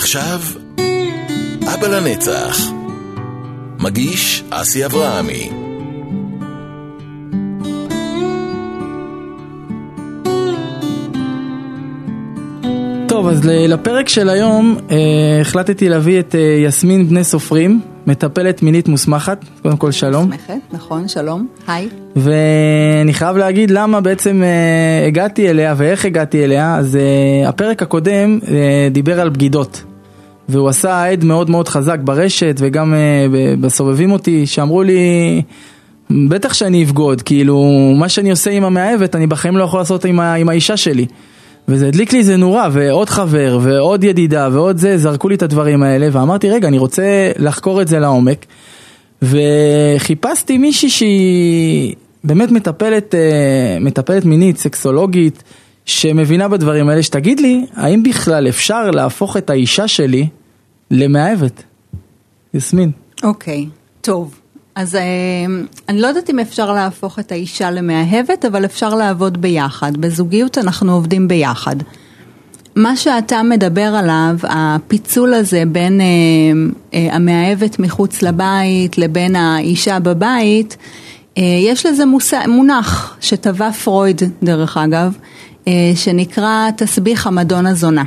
ועכשיו, אבא לנצח. מגיש אסי אברהמי. טוב, אז לפרק של היום אה, החלטתי להביא את אה, יסמין בני סופרים, מטפלת מינית מוסמכת, קודם כל שלום. מוסמכת, נכון, שלום, היי. ואני חייב להגיד למה בעצם אה, הגעתי אליה ואיך הגעתי אליה, אז אה, הפרק הקודם אה, דיבר על בגידות. והוא עשה עד מאוד מאוד חזק ברשת וגם אה, בסובבים אותי, שאמרו לי, בטח שאני אבגוד, כאילו, מה שאני עושה עם המאהבת אני בחיים לא יכול לעשות עם, ה, עם האישה שלי. וזה הדליק לי איזה נורה, ועוד חבר, ועוד ידידה, ועוד זה, זרקו לי את הדברים האלה, ואמרתי, רגע, אני רוצה לחקור את זה לעומק. וחיפשתי מישהי שהיא באמת מטפלת, אה, מטפלת מינית, סקסולוגית, שמבינה בדברים האלה, שתגיד לי, האם בכלל אפשר להפוך את האישה שלי למאהבת? יסמין. אוקיי, טוב. אז אה, אני לא יודעת אם אפשר להפוך את האישה למאהבת, אבל אפשר לעבוד ביחד. בזוגיות אנחנו עובדים ביחד. מה שאתה מדבר עליו, הפיצול הזה בין אה, אה, המאהבת מחוץ לבית לבין האישה בבית, אה, יש לזה מוס... מונח שטבע פרויד דרך אגב, אה, שנקרא תסביך המדון הזונה.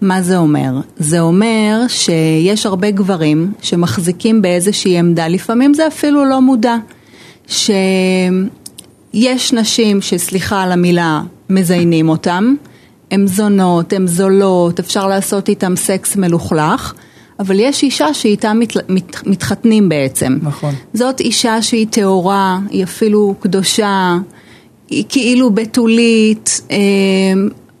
מה זה אומר? זה אומר שיש הרבה גברים שמחזיקים באיזושהי עמדה, לפעמים זה אפילו לא מודע, שיש נשים שסליחה על המילה מזיינים אותם, הן זונות, הן זולות, אפשר לעשות איתן סקס מלוכלך, אבל יש אישה שאיתה מת, מת, מתחתנים בעצם. נכון. זאת אישה שהיא טהורה, היא אפילו קדושה, היא כאילו בתולית, אה,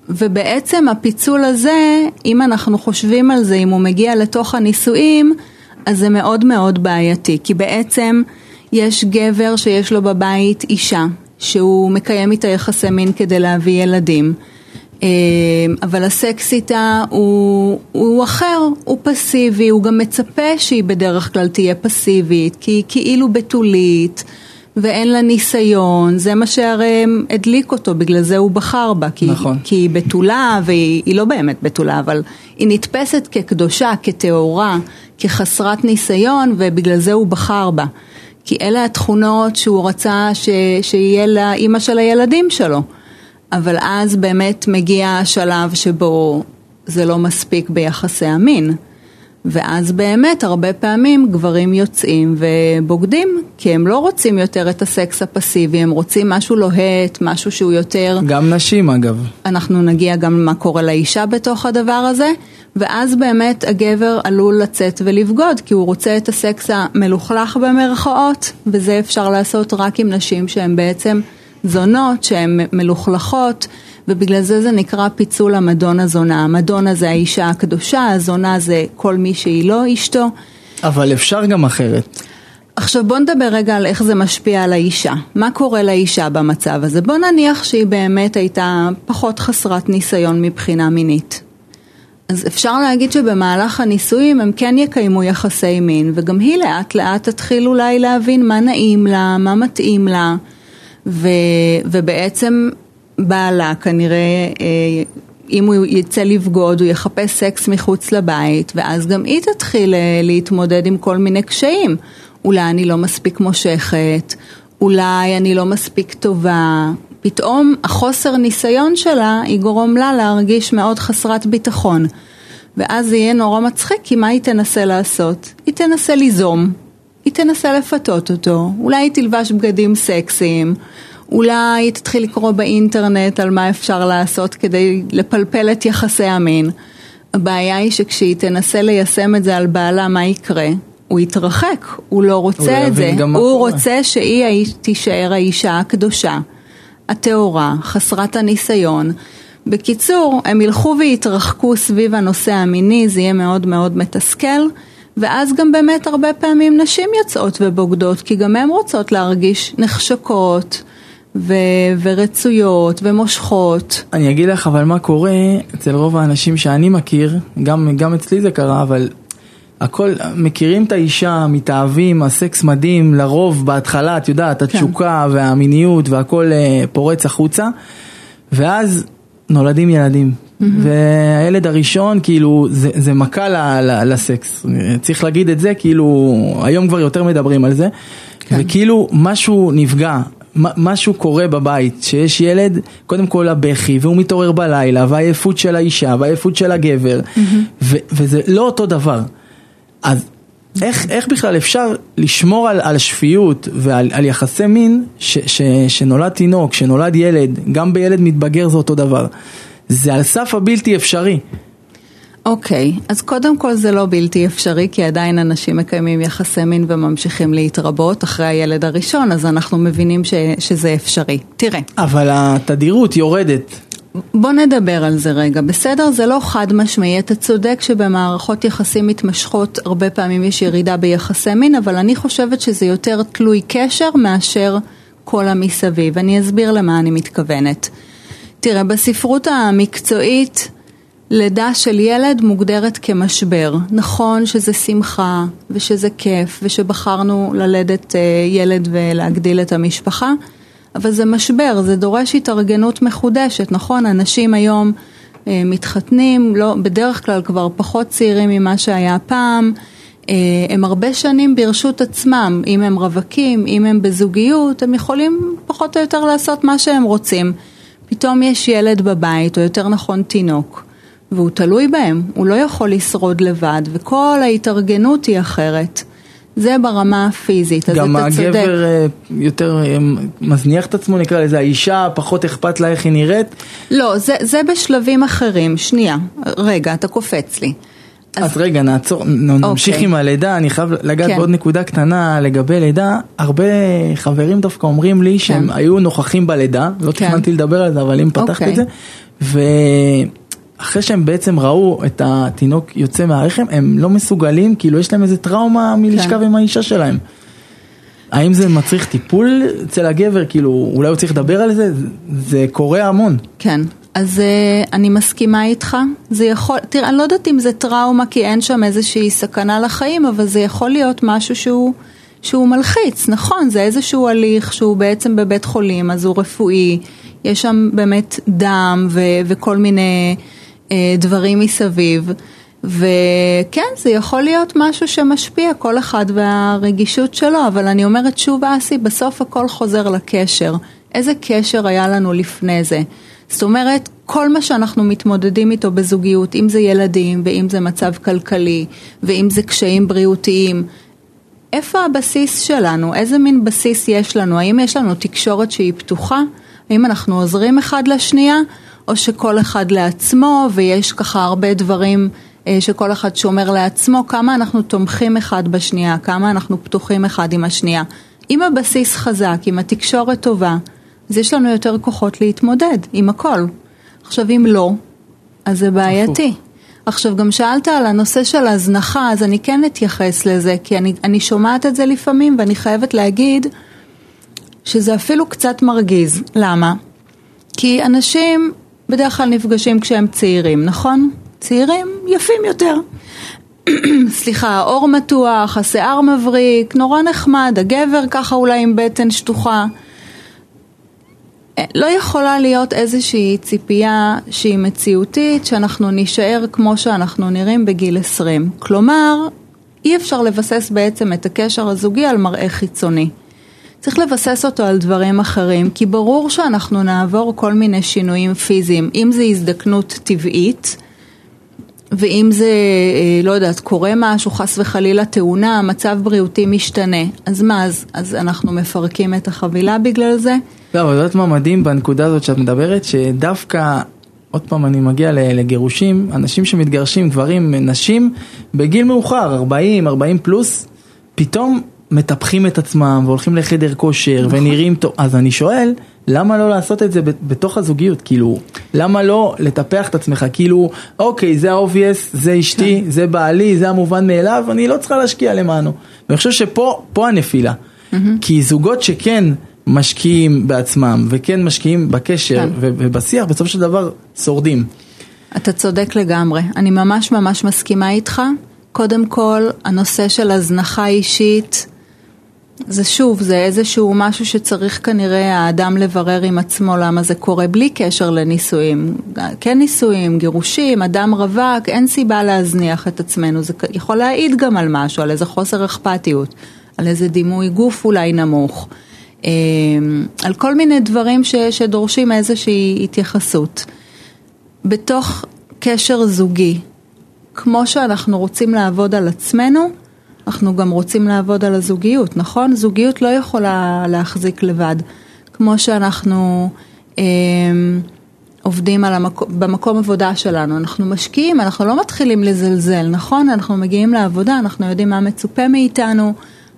ובעצם הפיצול הזה, אם אנחנו חושבים על זה, אם הוא מגיע לתוך הנישואים, אז זה מאוד מאוד בעייתי, כי בעצם יש גבר שיש לו בבית אישה, שהוא מקיים איתה יחסי מין כדי להביא ילדים. אה, אבל הסקס איתה הוא, הוא אחר, הוא פסיבי, הוא גם מצפה שהיא בדרך כלל תהיה פסיבית, כי היא כאילו בתולית. ואין לה ניסיון, זה מה שהרי הדליק אותו, בגלל זה הוא בחר בה. כי, נכון. כי היא בתולה, והיא לא באמת בתולה, אבל היא נתפסת כקדושה, כטהורה, כחסרת ניסיון, ובגלל זה הוא בחר בה. כי אלה התכונות שהוא רצה ש, שיהיה לאימא של הילדים שלו. אבל אז באמת מגיע השלב שבו זה לא מספיק ביחסי המין. ואז באמת הרבה פעמים גברים יוצאים ובוגדים, כי הם לא רוצים יותר את הסקס הפסיבי, הם רוצים משהו לוהט, משהו שהוא יותר... גם נשים אגב. אנחנו נגיע גם מה קורה לאישה בתוך הדבר הזה, ואז באמת הגבר עלול לצאת ולבגוד, כי הוא רוצה את הסקס המלוכלך במרכאות, וזה אפשר לעשות רק עם נשים שהן בעצם זונות, שהן מלוכלכות. ובגלל זה זה נקרא פיצול המדון הזונה. המדונה זה האישה הקדושה, הזונה זה כל מי שהיא לא אשתו. אבל אפשר גם אחרת. עכשיו בוא נדבר רגע על איך זה משפיע על האישה. מה קורה לאישה במצב הזה? בוא נניח שהיא באמת הייתה פחות חסרת ניסיון מבחינה מינית. אז אפשר להגיד שבמהלך הנישואים הם כן יקיימו יחסי מין, וגם היא לאט לאט תתחיל אולי להבין מה נעים לה, מה מתאים לה, ו, ובעצם בעלה כנראה, אה, אם הוא יצא לבגוד, הוא יחפש סקס מחוץ לבית, ואז גם היא תתחיל אה, להתמודד עם כל מיני קשיים. אולי אני לא מספיק מושכת, אולי אני לא מספיק טובה. פתאום החוסר ניסיון שלה יגרום לה להרגיש מאוד חסרת ביטחון. ואז זה יהיה נורא מצחיק, כי מה היא תנסה לעשות? היא תנסה ליזום, היא תנסה לפתות אותו, אולי היא תלבש בגדים סקסיים, אולי תתחיל לקרוא באינטרנט על מה אפשר לעשות כדי לפלפל את יחסי המין. הבעיה היא שכשהיא תנסה ליישם את זה על בעלה, מה יקרה? הוא יתרחק, הוא לא רוצה הוא את זה. הוא רוצה שהיא תישאר האישה הקדושה, הטהורה, חסרת הניסיון. בקיצור, הם ילכו ויתרחקו סביב הנושא המיני, זה יהיה מאוד מאוד מתסכל. ואז גם באמת הרבה פעמים נשים יוצאות ובוגדות, כי גם הן רוצות להרגיש נחשקות, ו- ורצויות ומושכות. אני אגיד לך אבל מה קורה אצל רוב האנשים שאני מכיר, גם, גם אצלי זה קרה, אבל הכל, מכירים את האישה, מתאהבים, הסקס מדהים, לרוב בהתחלה, את יודעת, כן. התשוקה והמיניות והכל אה, פורץ החוצה, ואז נולדים ילדים. והילד הראשון כאילו זה, זה מכה ל, ל, לסקס, צריך להגיד את זה כאילו היום כבר יותר מדברים על זה, כן. וכאילו משהו נפגע, משהו קורה בבית, שיש ילד, קודם כל הבכי, והוא מתעורר בלילה, והעייפות של האישה, והעייפות של הגבר, mm-hmm. ו- וזה לא אותו דבר. אז איך, איך בכלל אפשר לשמור על, על שפיות ועל על יחסי מין ש, ש, שנולד תינוק, שנולד ילד, גם בילד מתבגר זה אותו דבר. זה על סף הבלתי אפשרי. אוקיי, okay, אז קודם כל זה לא בלתי אפשרי, כי עדיין אנשים מקיימים יחסי מין וממשיכים להתרבות אחרי הילד הראשון, אז אנחנו מבינים ש, שזה אפשרי. תראה. אבל התדירות יורדת. בוא נדבר על זה רגע, בסדר? זה לא חד משמעי, אתה צודק שבמערכות יחסים מתמשכות הרבה פעמים יש ירידה ביחסי מין, אבל אני חושבת שזה יותר תלוי קשר מאשר כל המסביב. אני אסביר למה אני מתכוונת. תראה, בספרות המקצועית לידה של ילד מוגדרת כמשבר. נכון שזה שמחה ושזה כיף ושבחרנו ללדת אה, ילד ולהגדיל את המשפחה, אבל זה משבר, זה דורש התארגנות מחודשת, נכון? אנשים היום אה, מתחתנים, לא, בדרך כלל כבר פחות צעירים ממה שהיה פעם, אה, הם הרבה שנים ברשות עצמם, אם הם רווקים, אם הם בזוגיות, הם יכולים פחות או יותר לעשות מה שהם רוצים. פתאום יש ילד בבית, או יותר נכון תינוק, והוא תלוי בהם, הוא לא יכול לשרוד לבד, וכל ההתארגנות היא אחרת. זה ברמה הפיזית, אז אתה צודק. גם הגבר אה, יותר אה, מזניח את עצמו, נקרא לזה, האישה פחות אכפת לה איך היא נראית? לא, זה, זה בשלבים אחרים. שנייה, רגע, אתה קופץ לי. אז, אז רגע, נעצור, נמשיך אוקיי. עם הלידה, אני חייב לגעת כן. בעוד נקודה קטנה לגבי לידה. הרבה חברים דווקא אומרים לי שהם כן. היו נוכחים בלידה, לא כן. תכננתי לדבר על זה, אבל אם פתחת אוקיי. את זה, ואחרי שהם בעצם ראו את התינוק יוצא מהרחם, הם לא מסוגלים, כאילו יש להם איזה טראומה מלשכב כן. עם האישה שלהם. האם זה מצריך טיפול אצל הגבר, כאילו אולי הוא צריך לדבר על זה? זה קורה המון. כן, אז uh, אני מסכימה איתך, זה יכול, תראה, אני לא יודעת אם זה טראומה כי אין שם איזושהי סכנה לחיים, אבל זה יכול להיות משהו שהוא, שהוא מלחיץ, נכון, זה איזשהו הליך שהוא בעצם בבית חולים, אז הוא רפואי, יש שם באמת דם ו, וכל מיני דברים מסביב, וכן, זה יכול להיות משהו שמשפיע, כל אחד והרגישות שלו, אבל אני אומרת שוב, אסי, בסוף הכל חוזר לקשר. איזה קשר היה לנו לפני זה? זאת אומרת, כל מה שאנחנו מתמודדים איתו בזוגיות, אם זה ילדים, ואם זה מצב כלכלי, ואם זה קשיים בריאותיים, איפה הבסיס שלנו? איזה מין בסיס יש לנו? האם יש לנו תקשורת שהיא פתוחה? האם אנחנו עוזרים אחד לשנייה? או שכל אחד לעצמו, ויש ככה הרבה דברים אה, שכל אחד שומר לעצמו, כמה אנחנו תומכים אחד בשנייה, כמה אנחנו פתוחים אחד עם השנייה. אם הבסיס חזק, אם התקשורת טובה, אז יש לנו יותר כוחות להתמודד עם הכל. עכשיו אם לא, אז זה בעייתי. עכשיו גם שאלת על הנושא של הזנחה, אז אני כן אתייחס לזה, כי אני, אני שומעת את זה לפעמים ואני חייבת להגיד שזה אפילו קצת מרגיז. למה? כי אנשים בדרך כלל נפגשים כשהם צעירים, נכון? צעירים יפים יותר. סליחה, האור מתוח, השיער מבריק, נורא נחמד, הגבר ככה אולי עם בטן שטוחה. לא יכולה להיות איזושהי ציפייה שהיא מציאותית, שאנחנו נישאר כמו שאנחנו נראים בגיל 20. כלומר, אי אפשר לבסס בעצם את הקשר הזוגי על מראה חיצוני. צריך לבסס אותו על דברים אחרים, כי ברור שאנחנו נעבור כל מיני שינויים פיזיים, אם זה הזדקנות טבעית, ואם זה, אה, לא יודעת, קורה משהו, חס וחלילה תאונה, מצב בריאותי משתנה, אז מה, אז, אז אנחנו מפרקים את החבילה בגלל זה? לא, אבל יודעת מה מדהים בנקודה הזאת שאת מדברת, שדווקא, עוד פעם אני מגיע לגירושים, אנשים שמתגרשים, גברים, נשים, בגיל מאוחר, 40, 40 פלוס, פתאום מטפחים את עצמם והולכים לחדר כושר נכון. ונראים טוב, אז אני שואל, למה לא לעשות את זה בתוך הזוגיות? כאילו, למה לא לטפח את עצמך? כאילו, אוקיי, זה ה obvious, זה אשתי, כן. זה בעלי, זה המובן מאליו, אני לא צריכה להשקיע למענו. ואני חושב שפה הנפילה. Mm-hmm. כי זוגות שכן משקיעים בעצמם וכן משקיעים בקשר כן. ובשיח, בסופו של דבר שורדים. אתה צודק לגמרי. אני ממש ממש מסכימה איתך. קודם כל, הנושא של הזנחה אישית, זה שוב, זה איזשהו משהו שצריך כנראה האדם לברר עם עצמו למה זה קורה בלי קשר לנישואים. כן נישואים, גירושים, אדם רווק, אין סיבה להזניח את עצמנו, זה יכול להעיד גם על משהו, על איזה חוסר אכפתיות, על איזה דימוי גוף אולי נמוך, אה, על כל מיני דברים ש, שדורשים איזושהי התייחסות. בתוך קשר זוגי, כמו שאנחנו רוצים לעבוד על עצמנו, אנחנו גם רוצים לעבוד על הזוגיות, נכון? זוגיות לא יכולה להחזיק לבד. כמו שאנחנו אה, עובדים המקום, במקום עבודה שלנו, אנחנו משקיעים, אנחנו לא מתחילים לזלזל, נכון? אנחנו מגיעים לעבודה, אנחנו יודעים מה מצופה מאיתנו.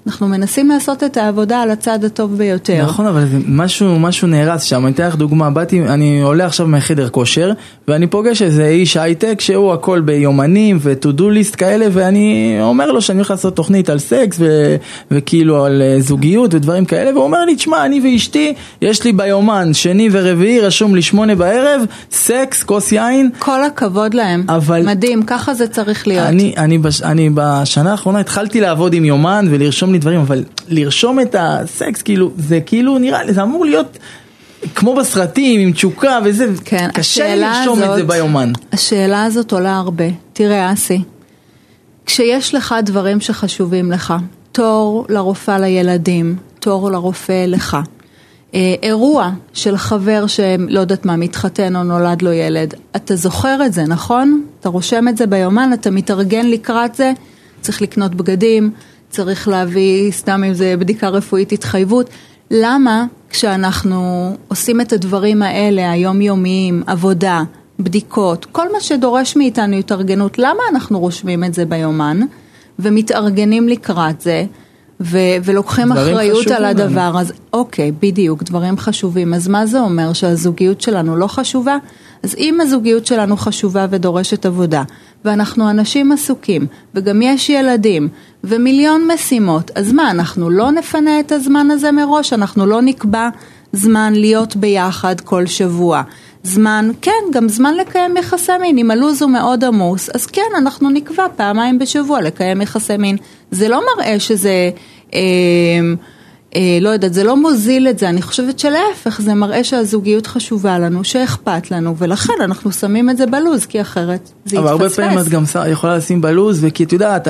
אנחנו מנסים לעשות את העבודה על הצד הטוב ביותר. נכון, אבל זה משהו, משהו נהרס שם. אני אתן לך דוגמה, באתי, אני עולה עכשיו מחדר כושר, ואני פוגש איזה איש הייטק שהוא הכל ביומנים ו-to do list כאלה, ואני אומר לו שאני הולך לעשות תוכנית על סקס ו- וכאילו על אה, זוגיות ודברים כאלה, והוא אומר לי, תשמע, אני ואשתי, יש לי ביומן שני ורביעי, רשום לי שמונה בערב, סקס, כוס יין. כל הכבוד להם. אבל... מדהים, ככה זה צריך להיות. אני, אני, בש, אני בשנה האחרונה התחלתי לעבוד עם יומן ולרשום לי לי דברים, אבל לרשום את הסקס, כאילו, זה כאילו נראה לי, זה אמור להיות כמו בסרטים, עם תשוקה וזה, כן, קשה לרשום הזאת, את זה ביומן. השאלה הזאת עולה הרבה. תראה, אסי, כשיש לך דברים שחשובים לך, תור לרופאה לילדים, תור לרופא לך. אה, אירוע של חבר שלא יודעת מה, מתחתן או נולד לו ילד, אתה זוכר את זה, נכון? אתה רושם את זה ביומן, אתה מתארגן לקראת זה, צריך לקנות בגדים, צריך להביא, סתם אם זה בדיקה רפואית, התחייבות. למה כשאנחנו עושים את הדברים האלה, היומיומיים, עבודה, בדיקות, כל מה שדורש מאיתנו התארגנות, למה אנחנו רושמים את זה ביומן ומתארגנים לקראת זה? ו- ולוקחים אחריות על הדבר, אז אוקיי, בדיוק, דברים חשובים. אז מה זה אומר, שהזוגיות שלנו לא חשובה? אז אם הזוגיות שלנו חשובה ודורשת עבודה, ואנחנו אנשים עסוקים, וגם יש ילדים, ומיליון משימות, אז מה, אנחנו לא נפנה את הזמן הזה מראש? אנחנו לא נקבע זמן להיות ביחד כל שבוע. זמן, כן, גם זמן לקיים יחסי מין, אם הלו"ז הוא מאוד עמוס, אז כן, אנחנו נקבע פעמיים בשבוע לקיים יחסי מין. זה לא מראה שזה... אה, לא יודעת, זה לא מוזיל את זה, אני חושבת שלהפך, זה מראה שהזוגיות חשובה לנו, שאכפת לנו, ולכן אנחנו שמים את זה בלו"ז, כי אחרת זה יתפספס. אבל הרבה פעמים את גם יכולה לשים בלו"ז, ואת יודעת,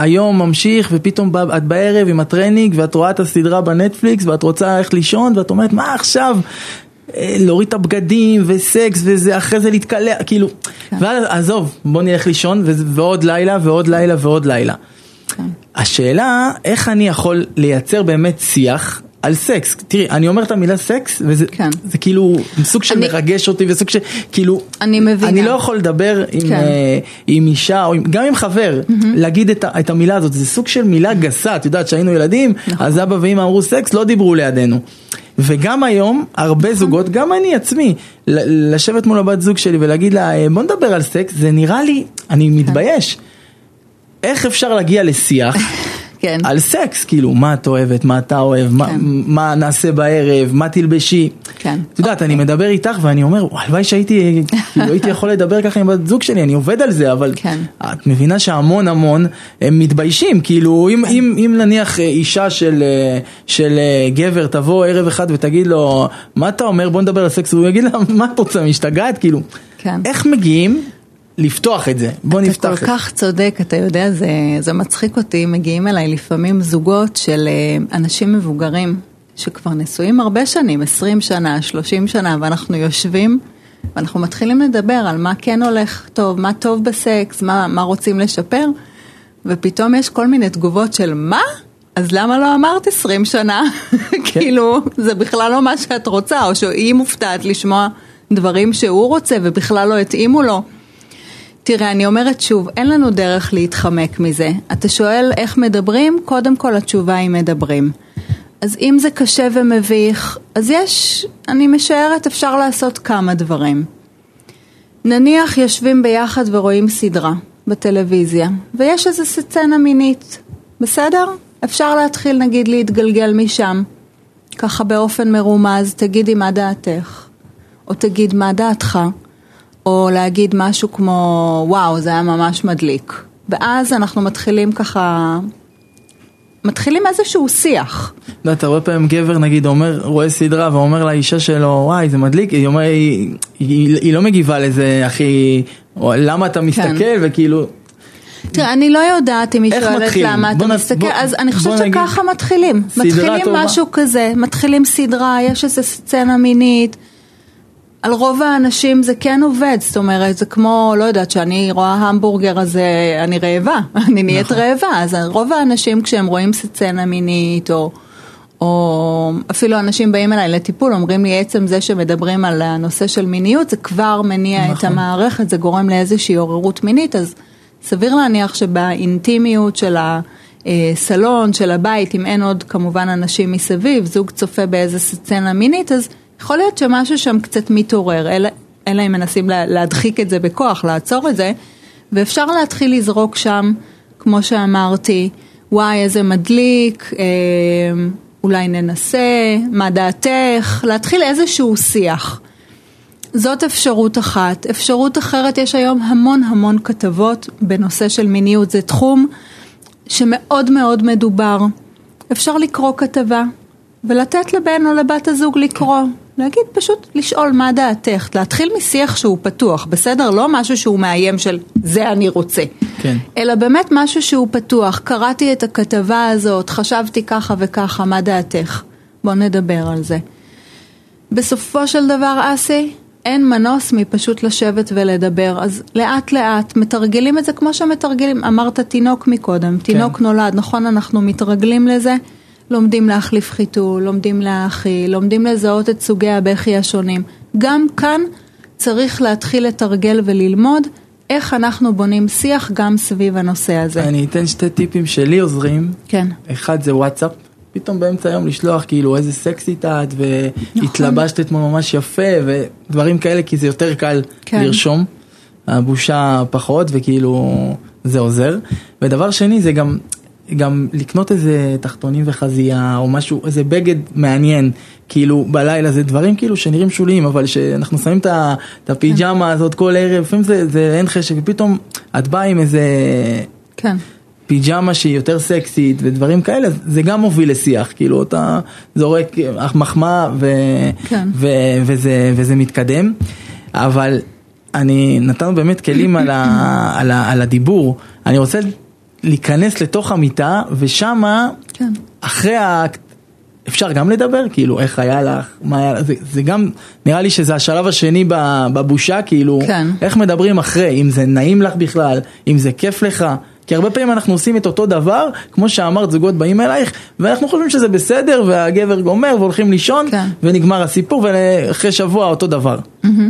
היום ממשיך, ופתאום את בערב עם הטרנינג, ואת רואה את הסדרה בנטפליקס, ואת רוצה ללכת לישון, ואת אומרת, מה עכשיו? אה, להוריד את הבגדים וסקס וזה אחרי זה להתקלח, כאילו, כן. ואז עזוב, בוא נלך לישון ועוד לילה ועוד לילה ועוד לילה. כן. השאלה, איך אני יכול לייצר באמת שיח על סקס, תראי, אני אומר את המילה סקס, וזה כן. זה כאילו סוג של אני, מרגש אותי, וסוג של, כאילו, אני מבינה. אני לא יכול לדבר עם, כן. uh, עם אישה, או עם, גם עם חבר, mm-hmm. להגיד את, את המילה הזאת, זה סוג של מילה גסה, את יודעת, כשהיינו ילדים, נכון. אז אבא ואמא אמרו סקס, לא דיברו לידינו. וגם היום, הרבה נכון. זוגות, גם אני עצמי, לשבת מול הבת זוג שלי ולהגיד לה, אה, בוא נדבר על סקס, זה נראה לי, אני כן. מתבייש. איך אפשר להגיע לשיח כן. על סקס, כאילו, מה את אוהבת, מה אתה אוהב, כן. מה, מה נעשה בערב, מה תלבשי. כן. את יודעת, אוקיי. אני מדבר איתך ואני אומר, הלוואי שהייתי, כאילו, הייתי יכול לדבר ככה עם בת זוג שלי, אני עובד על זה, אבל כן. את מבינה שהמון המון הם מתביישים, כאילו, אם, כן. אם, אם נניח אישה של, של גבר תבוא ערב אחד ותגיד לו, מה אתה אומר, בוא נדבר על סקס, הוא יגיד לה, מה את רוצה, משתגעת, כאילו, כן. איך מגיעים? לפתוח את זה, בוא נפתח את זה. אתה כל כך צודק, אתה יודע, זה, זה מצחיק אותי, מגיעים אליי לפעמים זוגות של אה, אנשים מבוגרים, שכבר נשואים הרבה שנים, 20 שנה, 30 שנה, ואנחנו יושבים, ואנחנו מתחילים לדבר על מה כן הולך טוב, מה טוב בסקס, מה, מה רוצים לשפר, ופתאום יש כל מיני תגובות של מה? אז למה לא אמרת 20 שנה? כן. כאילו, זה בכלל לא מה שאת רוצה, או שהיא מופתעת לשמוע דברים שהוא רוצה ובכלל לא התאימו לו. תראה, אני אומרת שוב, אין לנו דרך להתחמק מזה. אתה שואל איך מדברים? קודם כל התשובה היא מדברים. אז אם זה קשה ומביך, אז יש, אני משערת, אפשר לעשות כמה דברים. נניח יושבים ביחד ורואים סדרה בטלוויזיה, ויש איזו סצנה מינית, בסדר? אפשר להתחיל נגיד להתגלגל משם, ככה באופן מרומז, תגידי מה דעתך, או תגיד מה דעתך. או להגיד משהו כמו וואו זה היה ממש מדליק ואז אנחנו מתחילים ככה מתחילים איזשהו שיח. לא, אתה רואה פעמים גבר נגיד אומר, רואה סדרה ואומר לאישה שלו, וואי זה מדליק, היא אומרת, היא, היא, היא לא מגיבה לזה, אחי, או, למה אתה מסתכל, כן. וכאילו, תראה, אני לא יודעת אם היא שואלת מתחילים? למה אתה נ- מסתכל, בוא- אז אני חושבת שככה מתחילים. מתחילים טובה. משהו כזה, מתחילים סדרה, יש איזו סצנה מינית. על רוב האנשים זה כן עובד, זאת אומרת, זה כמו, לא יודעת, שאני רואה המבורגר אז אני רעבה, אני נהיית נכון. רעבה, אז רוב האנשים כשהם רואים סצנה מינית, או, או אפילו אנשים באים אליי לטיפול, אומרים לי עצם זה שמדברים על הנושא של מיניות, זה כבר מניע את נכון. המערכת, זה גורם לאיזושהי עוררות מינית, אז סביר להניח שבאינטימיות של הסלון, של הבית, אם אין עוד כמובן אנשים מסביב, זוג צופה באיזה סצנה מינית, אז יכול להיות שמשהו שם קצת מתעורר, אלא, אלא אם מנסים לה, להדחיק את זה בכוח, לעצור את זה, ואפשר להתחיל לזרוק שם, כמו שאמרתי, וואי איזה מדליק, אה, אולי ננסה, מה דעתך, להתחיל איזשהו שיח. זאת אפשרות אחת. אפשרות אחרת, יש היום המון המון כתבות בנושא של מיניות. זה תחום שמאוד מאוד מדובר. אפשר לקרוא כתבה ולתת לבן או לבת הזוג לקרוא. להגיד פשוט לשאול מה דעתך, להתחיל משיח שהוא פתוח, בסדר? לא משהו שהוא מאיים של זה אני רוצה. כן. אלא באמת משהו שהוא פתוח. קראתי את הכתבה הזאת, חשבתי ככה וככה, מה דעתך? בוא נדבר על זה. בסופו של דבר, אסי, אין מנוס מפשוט לשבת ולדבר. אז לאט לאט מתרגלים את זה כמו שמתרגלים, אמרת תינוק מקודם, תינוק נולד, נכון? אנחנו מתרגלים לזה, לומדים להחליף חיתול, לומדים להאכיל, לומדים לזהות את סוגי הבכי השונים. גם כאן צריך להתחיל לתרגל וללמוד איך אנחנו בונים שיח גם סביב הנושא הזה. אני אתן שתי טיפים שלי עוזרים, כן. אחד זה וואטסאפ, פתאום באמצע היום לשלוח כאילו איזה סקסית את והתלבשת אתמול ממש יפה ודברים כאלה כי זה יותר קל כן. לרשום, הבושה פחות וכאילו זה עוזר. ודבר שני זה גם, גם לקנות איזה תחתונים וחזייה או משהו, איזה בגד מעניין, כאילו בלילה זה דברים כאילו שנראים שוליים אבל שאנחנו שמים את הפיג'מה הזאת כל ערב, לפעמים זה, זה אין חשק ופתאום את באה עם איזה... כן. פיג'מה שהיא יותר סקסית ודברים כאלה, זה גם מוביל לשיח, כאילו אתה זורק מחמאה ו- כן. ו- וזה, וזה מתקדם, אבל אני נתנו באמת כלים על, ה- על, ה- על הדיבור, אני רוצה להיכנס לתוך המיטה ושמה כן. אחרי האקט אפשר גם לדבר, כאילו איך היה לך, מה היה לך, זה, זה גם, נראה לי שזה השלב השני בבושה, כאילו, כן. איך מדברים אחרי, אם זה נעים לך בכלל, אם זה כיף לך, כי הרבה פעמים אנחנו עושים את אותו דבר, כמו שאמרת, זוגות באים אלייך, ואנחנו חושבים שזה בסדר, והגבר גומר, והולכים לישון, כן. ונגמר הסיפור, ואחרי שבוע אותו דבר.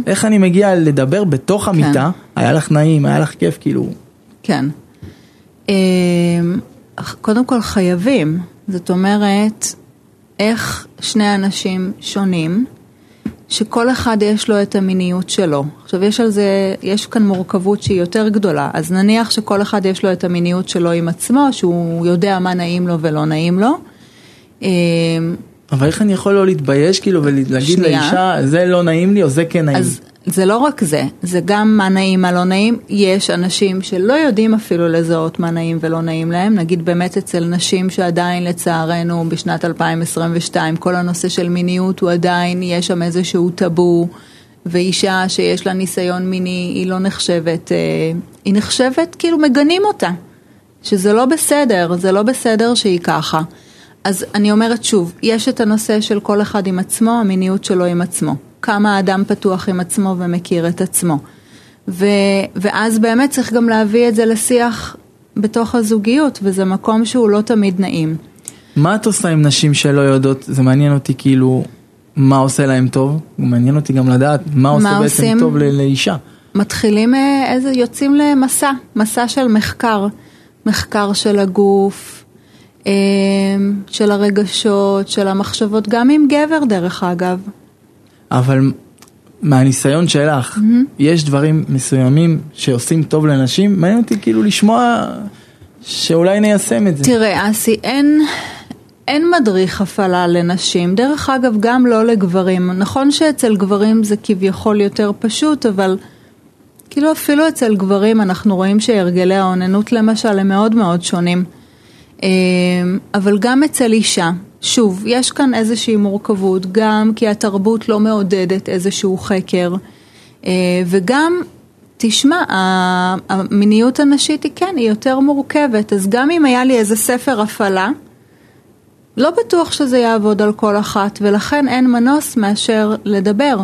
איך אני מגיע לדבר בתוך המיטה, היה לך נעים, היה לך כיף, כאילו, כן. אמ, קודם כל חייבים, זאת אומרת, איך שני אנשים שונים, שכל אחד יש לו את המיניות שלו. עכשיו יש על זה, יש כאן מורכבות שהיא יותר גדולה, אז נניח שכל אחד יש לו את המיניות שלו עם עצמו, שהוא יודע מה נעים לו ולא נעים לו. אמ, אבל איך אני יכול לא להתבייש, כאילו, ולהגיד שנייה. לאישה, זה לא נעים לי, או זה כן נעים. אז זה לא רק זה, זה גם מה נעים, מה לא נעים. יש אנשים שלא יודעים אפילו לזהות מה נעים ולא נעים להם. נגיד באמת אצל נשים שעדיין לצערנו בשנת 2022 כל הנושא של מיניות הוא עדיין, יש שם איזשהו טאבו. ואישה שיש לה ניסיון מיני היא לא נחשבת, אה, היא נחשבת כאילו מגנים אותה. שזה לא בסדר, זה לא בסדר שהיא ככה. אז אני אומרת שוב, יש את הנושא של כל אחד עם עצמו, המיניות שלו עם עצמו. כמה האדם פתוח עם עצמו ומכיר את עצמו. ו, ואז באמת צריך גם להביא את זה לשיח בתוך הזוגיות, וזה מקום שהוא לא תמיד נעים. מה את עושה עם נשים שלא יודעות? זה מעניין אותי כאילו, מה עושה להם טוב? מעניין אותי גם לדעת מה עושה בעצם עושים? טוב לאישה. מתחילים, אה, איזה, יוצאים למסע, מסע של מחקר, מחקר של הגוף, אה, של הרגשות, של המחשבות, גם עם גבר דרך אגב. אבל מהניסיון שלך, יש דברים מסוימים שעושים טוב לנשים? מעניין אותי כאילו לשמוע שאולי ניישם את זה. תראה, אסי, אין, אין מדריך הפעלה לנשים. דרך אגב, גם לא לגברים. נכון שאצל גברים זה כביכול יותר פשוט, אבל כאילו אפילו אצל גברים אנחנו רואים שהרגלי האוננות למשל הם מאוד מאוד שונים. אה, אבל גם אצל אישה, שוב, יש כאן איזושהי מורכבות, גם כי התרבות לא מעודדת איזשהו חקר, אה, וגם, תשמע, המיניות הנשית היא כן, היא יותר מורכבת, אז גם אם היה לי איזה ספר הפעלה, לא בטוח שזה יעבוד על כל אחת, ולכן אין מנוס מאשר לדבר.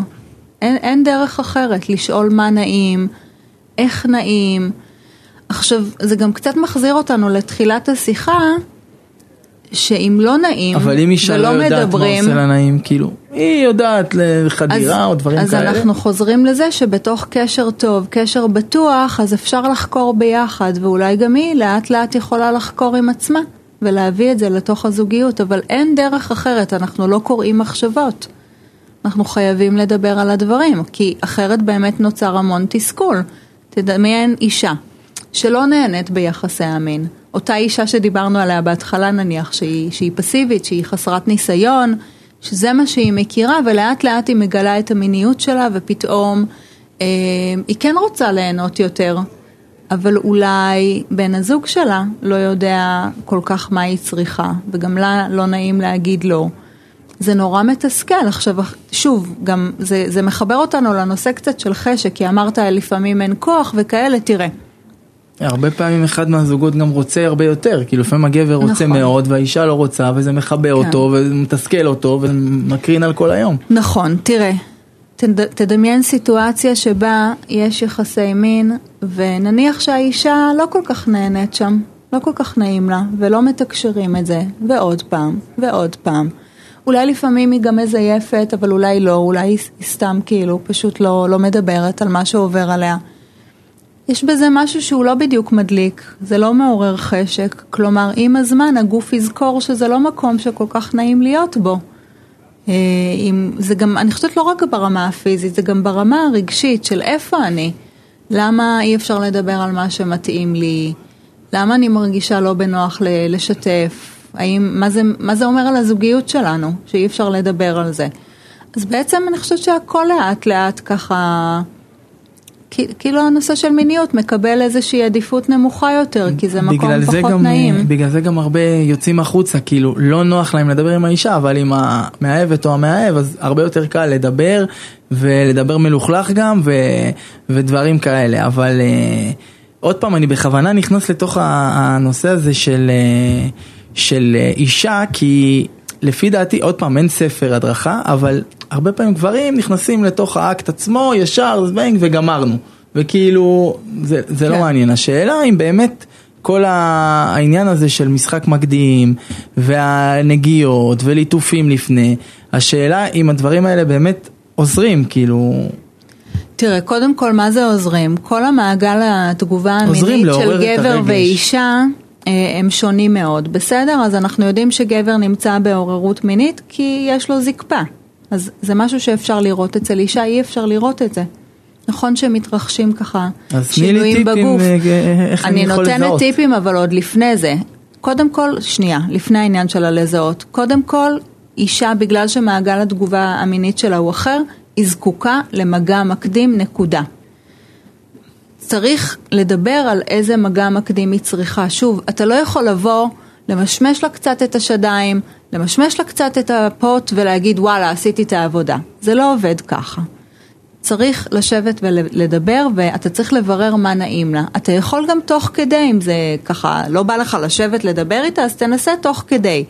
אין, אין דרך אחרת, לשאול מה נעים, איך נעים. עכשיו, זה גם קצת מחזיר אותנו לתחילת השיחה, שאם לא נעים אבל אם אישה לא יודעת מדברים, מה עושה לה נעים, כאילו, היא יודעת לחדירה או דברים אז כאלה. אז אנחנו חוזרים לזה שבתוך קשר טוב, קשר בטוח, אז אפשר לחקור ביחד, ואולי גם היא לאט לאט יכולה לחקור עם עצמה, ולהביא את זה לתוך הזוגיות, אבל אין דרך אחרת, אנחנו לא קוראים מחשבות. אנחנו חייבים לדבר על הדברים, כי אחרת באמת נוצר המון תסכול. תדמיין אישה שלא נהנית ביחסי המין. אותה אישה שדיברנו עליה בהתחלה נניח, שהיא, שהיא פסיבית, שהיא חסרת ניסיון, שזה מה שהיא מכירה, ולאט לאט היא מגלה את המיניות שלה, ופתאום אה, היא כן רוצה ליהנות יותר, אבל אולי בן הזוג שלה לא יודע כל כך מה היא צריכה, וגם לה לא נעים להגיד לא. זה נורא מתסכל. עכשיו, שוב, גם זה, זה מחבר אותנו לנושא קצת של חשק, כי אמרת לפעמים אין כוח וכאלה, תראה. הרבה פעמים אחד מהזוגות גם רוצה הרבה יותר, כאילו לפעמים הגבר רוצה נכון. מאוד והאישה לא רוצה וזה מכבה כן. אותו ומתסכל אותו ומקרין על כל היום. נכון, תראה, תד, תדמיין סיטואציה שבה יש יחסי מין ונניח שהאישה לא כל כך נהנית שם, לא כל כך נעים לה ולא מתקשרים את זה ועוד פעם ועוד פעם. אולי לפעמים היא גם מזייפת אבל אולי לא, אולי היא סתם כאילו פשוט לא, לא מדברת על מה שעובר עליה. יש בזה משהו שהוא לא בדיוק מדליק, זה לא מעורר חשק, כלומר עם הזמן הגוף יזכור שזה לא מקום שכל כך נעים להיות בו. אם, אה, זה גם, אני חושבת לא רק ברמה הפיזית, זה גם ברמה הרגשית של איפה אני, למה אי אפשר לדבר על מה שמתאים לי, למה אני מרגישה לא בנוח לשתף, האם, מה זה, מה זה אומר על הזוגיות שלנו, שאי אפשר לדבר על זה. אז בעצם אני חושבת שהכל לאט לאט ככה... כאילו הנושא של מיניות מקבל איזושהי עדיפות נמוכה יותר, כי זה מקום פחות גם, נעים. בגלל זה גם הרבה יוצאים החוצה, כאילו לא נוח להם לדבר עם האישה, אבל עם המאהבת או המאהב, אז הרבה יותר קל לדבר, ולדבר מלוכלך גם, ו, ודברים כאלה. אבל uh, עוד פעם, אני בכוונה נכנס לתוך הנושא הזה של, uh, של uh, אישה, כי לפי דעתי, עוד פעם, אין ספר הדרכה, אבל הרבה פעמים גברים נכנסים לתוך האקט עצמו, ישר, זבנג וגמרנו. וכאילו, זה, זה לא כן. לא מעניין. השאלה אם באמת כל העניין הזה של משחק מקדים, והנגיעות, וליטופים לפני, השאלה אם הדברים האלה באמת עוזרים, כאילו... תראה, קודם כל, מה זה עוזרים? כל המעגל התגובה המינית של גבר ואישה... אה, הם שונים מאוד, בסדר? אז אנחנו יודעים שגבר נמצא בעוררות מינית כי יש לו זקפה. אז זה משהו שאפשר לראות אצל אישה, אי אפשר לראות את זה. נכון שמתרחשים ככה שינויים בגוף. אז תני לי טיפים אה, איך אני יכול לזהות. אני נותנת טיפים אבל עוד לפני זה. קודם כל, שנייה, לפני העניין של הלזהות. קודם כל, אישה בגלל שמעגל התגובה המינית שלה הוא אחר, היא זקוקה למגע מקדים, נקודה. צריך לדבר על איזה מגע מקדים היא צריכה. שוב, אתה לא יכול לבוא, למשמש לה קצת את השדיים, למשמש לה קצת את הפוט ולהגיד וואלה עשיתי את העבודה. זה לא עובד ככה. צריך לשבת ולדבר ואתה צריך לברר מה נעים לה. אתה יכול גם תוך כדי, אם זה ככה לא בא לך לשבת לדבר איתה, אז תנסה תוך כדי.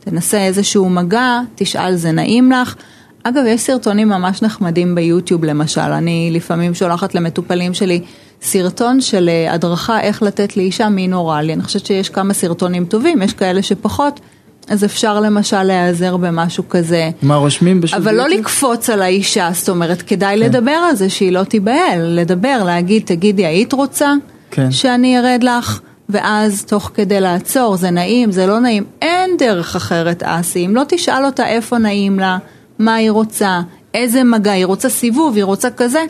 תנסה איזשהו מגע, תשאל זה נעים לך. אגב, יש סרטונים ממש נחמדים ביוטיוב למשל, אני לפעמים שולחת למטופלים שלי סרטון של אה, הדרכה איך לתת לאישה מין אוראלי. אני חושבת שיש כמה סרטונים טובים, יש כאלה שפחות. אז אפשר למשל להיעזר במשהו כזה. מה רושמים בשביל אבל לא לקפוץ על האישה, זאת אומרת, כדאי כן. לדבר על זה שהיא לא תיבהל, לדבר, להגיד, תגידי, היית רוצה כן. שאני ארד לך? ואז תוך כדי לעצור, זה נעים, זה לא נעים, אין דרך אחרת אסי, אם לא תשאל אותה איפה נעים לה, מה היא רוצה, איזה מגע, היא רוצה סיבוב, היא רוצה כזה,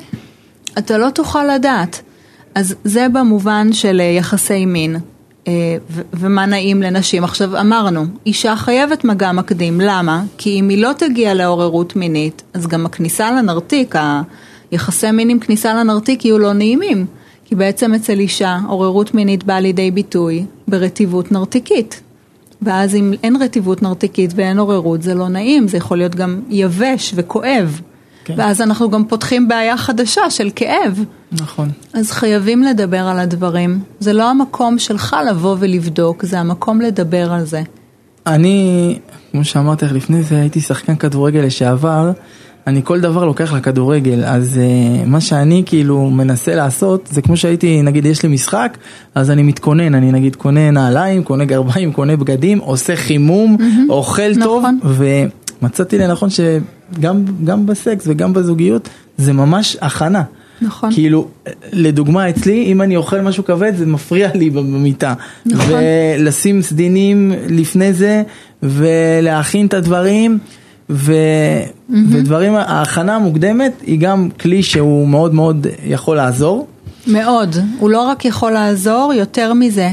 אתה לא תוכל לדעת. אז זה במובן של אה, יחסי מין. אה, ומה נעים לנשים. עכשיו אמרנו, אישה חייבת מגע מקדים, למה? כי אם היא לא תגיע לעוררות מינית, אז גם הכניסה לנרתיק, היחסי מין עם כניסה לנרתיק יהיו לא נעימים. כי בעצם אצל אישה עוררות מינית באה לידי ביטוי ברטיבות נרתיקית. ואז אם אין רטיבות נרתיקית ואין עוררות זה לא נעים, זה יכול להיות גם יבש וכואב. כן. ואז אנחנו גם פותחים בעיה חדשה של כאב. נכון. אז חייבים לדבר על הדברים. זה לא המקום שלך לבוא ולבדוק, זה המקום לדבר על זה. אני, כמו שאמרתי לך לפני זה, הייתי שחקן כדורגל לשעבר, אני כל דבר לוקח לכדורגל, אז uh, מה שאני כאילו מנסה לעשות, זה כמו שהייתי, נגיד יש לי משחק, אז אני מתכונן, אני נגיד קונה נעליים, קונה גרביים, קונה בגדים, עושה חימום, mm-hmm. אוכל טוב, נכון. ומצאתי לנכון שגם גם בסקס וגם בזוגיות, זה ממש הכנה. נכון. כאילו, לדוגמה אצלי, אם אני אוכל משהו כבד זה מפריע לי במיטה. נכון. ולשים סדינים לפני זה, ולהכין את הדברים, ו... ודברים, ההכנה המוקדמת היא גם כלי שהוא מאוד מאוד יכול לעזור. מאוד. הוא לא רק יכול לעזור, יותר מזה.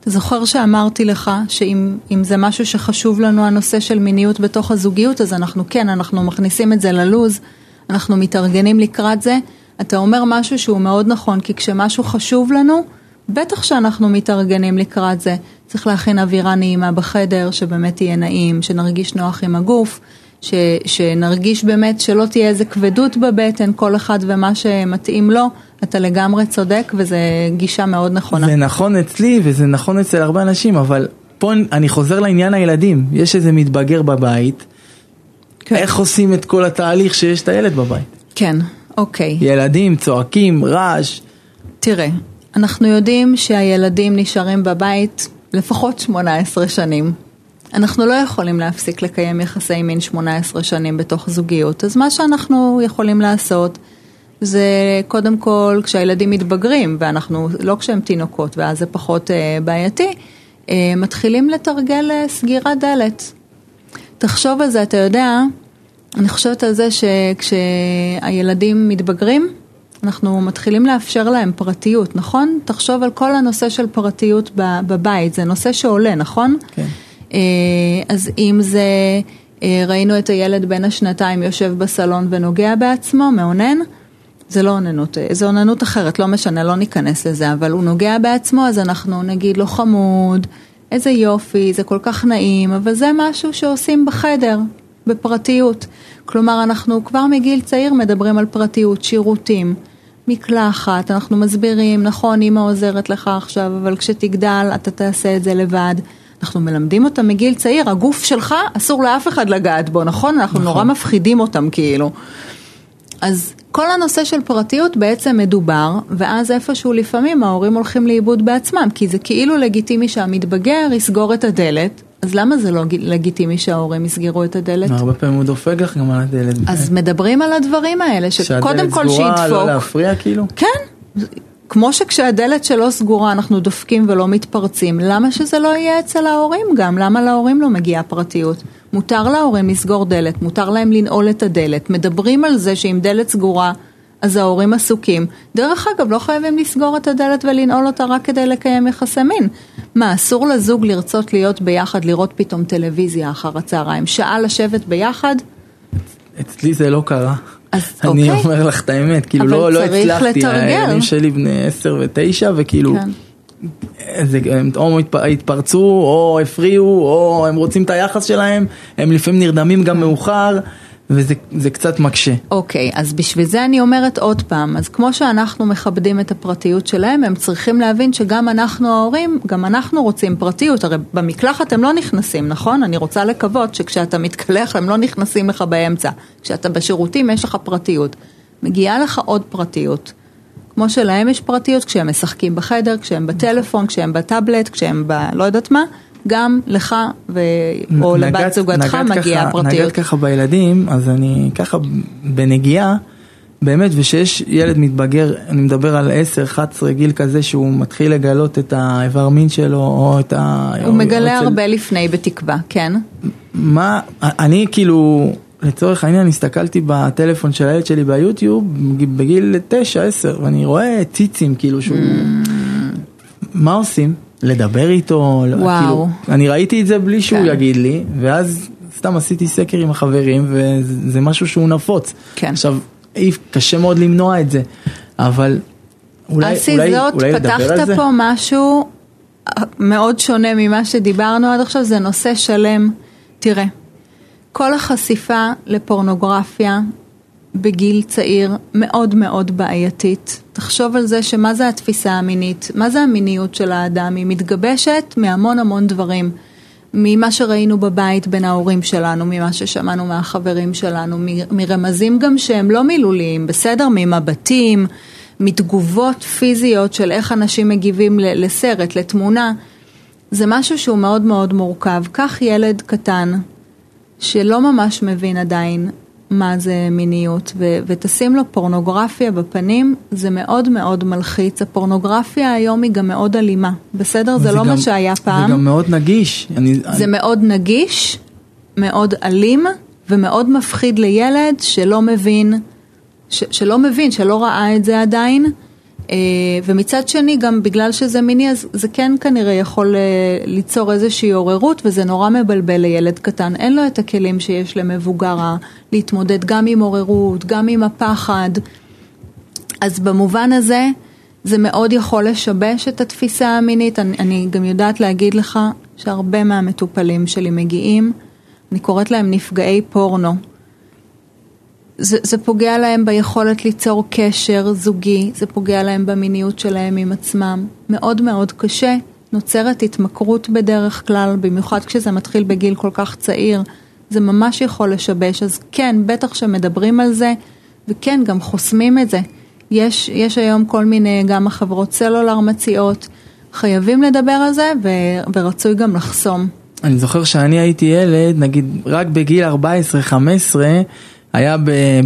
אתה זוכר שאמרתי לך שאם אם זה משהו שחשוב לנו הנושא של מיניות בתוך הזוגיות, אז אנחנו כן, אנחנו מכניסים את זה ללוז, אנחנו מתארגנים לקראת זה. אתה אומר משהו שהוא מאוד נכון, כי כשמשהו חשוב לנו, בטח שאנחנו מתארגנים לקראת זה. צריך להכין אווירה נעימה בחדר, שבאמת יהיה נעים, שנרגיש נוח עם הגוף, ש, שנרגיש באמת שלא תהיה איזה כבדות בבטן, כל אחד ומה שמתאים לו. אתה לגמרי צודק וזו גישה מאוד נכונה. זה נכון אצלי וזה נכון אצל הרבה אנשים, אבל פה אני חוזר לעניין הילדים. יש איזה מתבגר בבית, כן. איך עושים את כל התהליך שיש את הילד בבית? כן, אוקיי. ילדים צועקים, רעש. תראה, אנחנו יודעים שהילדים נשארים בבית לפחות 18 שנים. אנחנו לא יכולים להפסיק לקיים יחסי מין 18 שנים בתוך זוגיות, אז מה שאנחנו יכולים לעשות זה קודם כל כשהילדים מתבגרים, ואנחנו, לא כשהם תינוקות, ואז זה פחות אה, בעייתי, אה, מתחילים לתרגל אה, סגירת דלת. תחשוב על זה, אתה יודע, אני חושבת על זה שכשהילדים מתבגרים, אנחנו מתחילים לאפשר להם פרטיות, נכון? תחשוב על כל הנושא של פרטיות בבית, זה נושא שעולה, נכון? כן. אה, אז אם זה, אה, ראינו את הילד בן השנתיים יושב בסלון ונוגע בעצמו, מאונן, זה לא אוננות, אה, זה אוננות אחרת, לא משנה, לא ניכנס לזה, אבל הוא נוגע בעצמו, אז אנחנו נגיד לו חמוד, איזה יופי, זה כל כך נעים, אבל זה משהו שעושים בחדר, בפרטיות. כלומר, אנחנו כבר מגיל צעיר מדברים על פרטיות, שירותים, מקלחת, אנחנו מסבירים, נכון, אמא עוזרת לך עכשיו, אבל כשתגדל אתה תעשה את זה לבד. אנחנו מלמדים אותם מגיל צעיר, הגוף שלך אסור לאף אחד לגעת בו, נכון? אנחנו נכון. נורא מפחידים אותם כאילו. אז כל הנושא של פרטיות בעצם מדובר, ואז איפשהו לפעמים ההורים הולכים לאיבוד בעצמם, כי זה כאילו לגיטימי שהמתבגר יסגור את הדלת, אז למה זה לא לגיטימי שההורים יסגרו את הדלת? הרבה פעמים הוא דופק לך גם על הדלת. אז מדברים על הדברים האלה, שקודם כל שהדלת סגורה, לא שידפוק. להפריע כאילו? כן, כמו שכשהדלת שלו סגורה אנחנו דופקים ולא מתפרצים, למה שזה לא יהיה אצל ההורים גם? למה להורים לא מגיעה פרטיות? מותר להורים לסגור דלת, מותר להם לנעול את הדלת, מדברים על זה שאם דלת סגורה אז ההורים עסוקים. דרך אגב, לא חייבים לסגור את הדלת ולנעול אותה רק כדי לקיים יחסי מין. מה, אסור לזוג לרצות להיות ביחד, לראות פתאום טלוויזיה אחר הצהריים, שעה לשבת ביחד? אצלי זה לא קרה. אז אני אוקיי. אומר לך את האמת, כאילו לא, לא הצלחתי, לתרגל. הילדים שלי בני 10 ו-9 וכאילו, כן. זה, הם או התפ- התפרצו או הפריעו או הם רוצים את היחס שלהם, הם לפעמים נרדמים גם מאוחר וזה זה קצת מקשה. אוקיי, אז בשביל זה אני אומרת עוד פעם, אז כמו שאנחנו מכבדים את הפרטיות שלהם, הם צריכים להבין שגם אנחנו ההורים, גם אנחנו רוצים פרטיות, הרי במקלחת הם לא נכנסים, נכון? אני רוצה לקוות שכשאתה מתקלח הם לא נכנסים לך באמצע, כשאתה בשירותים יש לך פרטיות, מגיעה לך עוד פרטיות. כמו שלהם יש פרטיות כשהם משחקים בחדר, כשהם בטלפון, כשהם בטאבלט, כשהם ב... לא יודעת מה, גם לך ו... או לבת נגעת- זוגתך נגעת מגיעה ככה- פרטיות. נגעת ככה בילדים, אז אני ככה בנגיעה, באמת, ושיש ילד מתבגר, אני מדבר על 10-11 גיל כזה שהוא מתחיל לגלות את האיבר מין שלו, או את ה... הוא מגלה אצל- הרבה לפני בתקווה, כן. מה, אני כאילו, לצורך העניין, הסתכלתי בטלפון של הילד שלי ביוטיוב בגיל 9-10, ואני רואה ציצים, כאילו שהוא... מה עושים? לדבר איתו? וואו. כאילו, אני ראיתי את זה בלי שהוא כן. יגיד לי, ואז סתם עשיתי סקר עם החברים, וזה משהו שהוא נפוץ. כן. עכשיו, אי- קשה מאוד למנוע את זה, אבל אולי, אסי אולי, זאת, אולי לדבר על פתחת זה? פה משהו מאוד שונה ממה שדיברנו עד עכשיו, זה נושא שלם. תראה, כל החשיפה לפורנוגרפיה בגיל צעיר מאוד מאוד בעייתית. תחשוב על זה שמה זה התפיסה המינית, מה זה המיניות של האדם, היא מתגבשת מהמון המון דברים. ממה שראינו בבית בין ההורים שלנו, ממה ששמענו מהחברים שלנו, מרמזים גם שהם לא מילוליים, בסדר? ממבטים, מתגובות פיזיות של איך אנשים מגיבים לסרט, לתמונה. זה משהו שהוא מאוד מאוד מורכב. קח ילד קטן שלא ממש מבין עדיין מה זה מיניות, ו- ותשים לו פורנוגרפיה בפנים, זה מאוד מאוד מלחיץ. הפורנוגרפיה היום היא גם מאוד אלימה, בסדר? זה לא גם, מה שהיה פעם. זה גם מאוד נגיש. אני, זה אני... מאוד נגיש, מאוד אלים, ומאוד מפחיד לילד שלא מבין, ש- שלא מבין, שלא ראה את זה עדיין. אה, ומצד שני, גם בגלל שזה מיני, אז זה כן כנראה יכול אה, ליצור איזושהי עוררות, וזה נורא מבלבל לילד קטן. אין לו את הכלים שיש למבוגר להתמודד גם עם עוררות, גם עם הפחד. אז במובן הזה, זה מאוד יכול לשבש את התפיסה המינית. אני, אני גם יודעת להגיד לך שהרבה מהמטופלים שלי מגיעים, אני קוראת להם נפגעי פורנו. זה, זה פוגע להם ביכולת ליצור קשר זוגי, זה פוגע להם במיניות שלהם עם עצמם. מאוד מאוד קשה, נוצרת התמכרות בדרך כלל, במיוחד כשזה מתחיל בגיל כל כך צעיר. זה ממש יכול לשבש, אז כן, בטח שמדברים על זה, וכן, גם חוסמים את זה. יש, יש היום כל מיני, גם החברות סלולר מציעות, חייבים לדבר על זה, ו, ורצוי גם לחסום. אני זוכר שאני הייתי ילד, נגיד רק בגיל 14-15, היה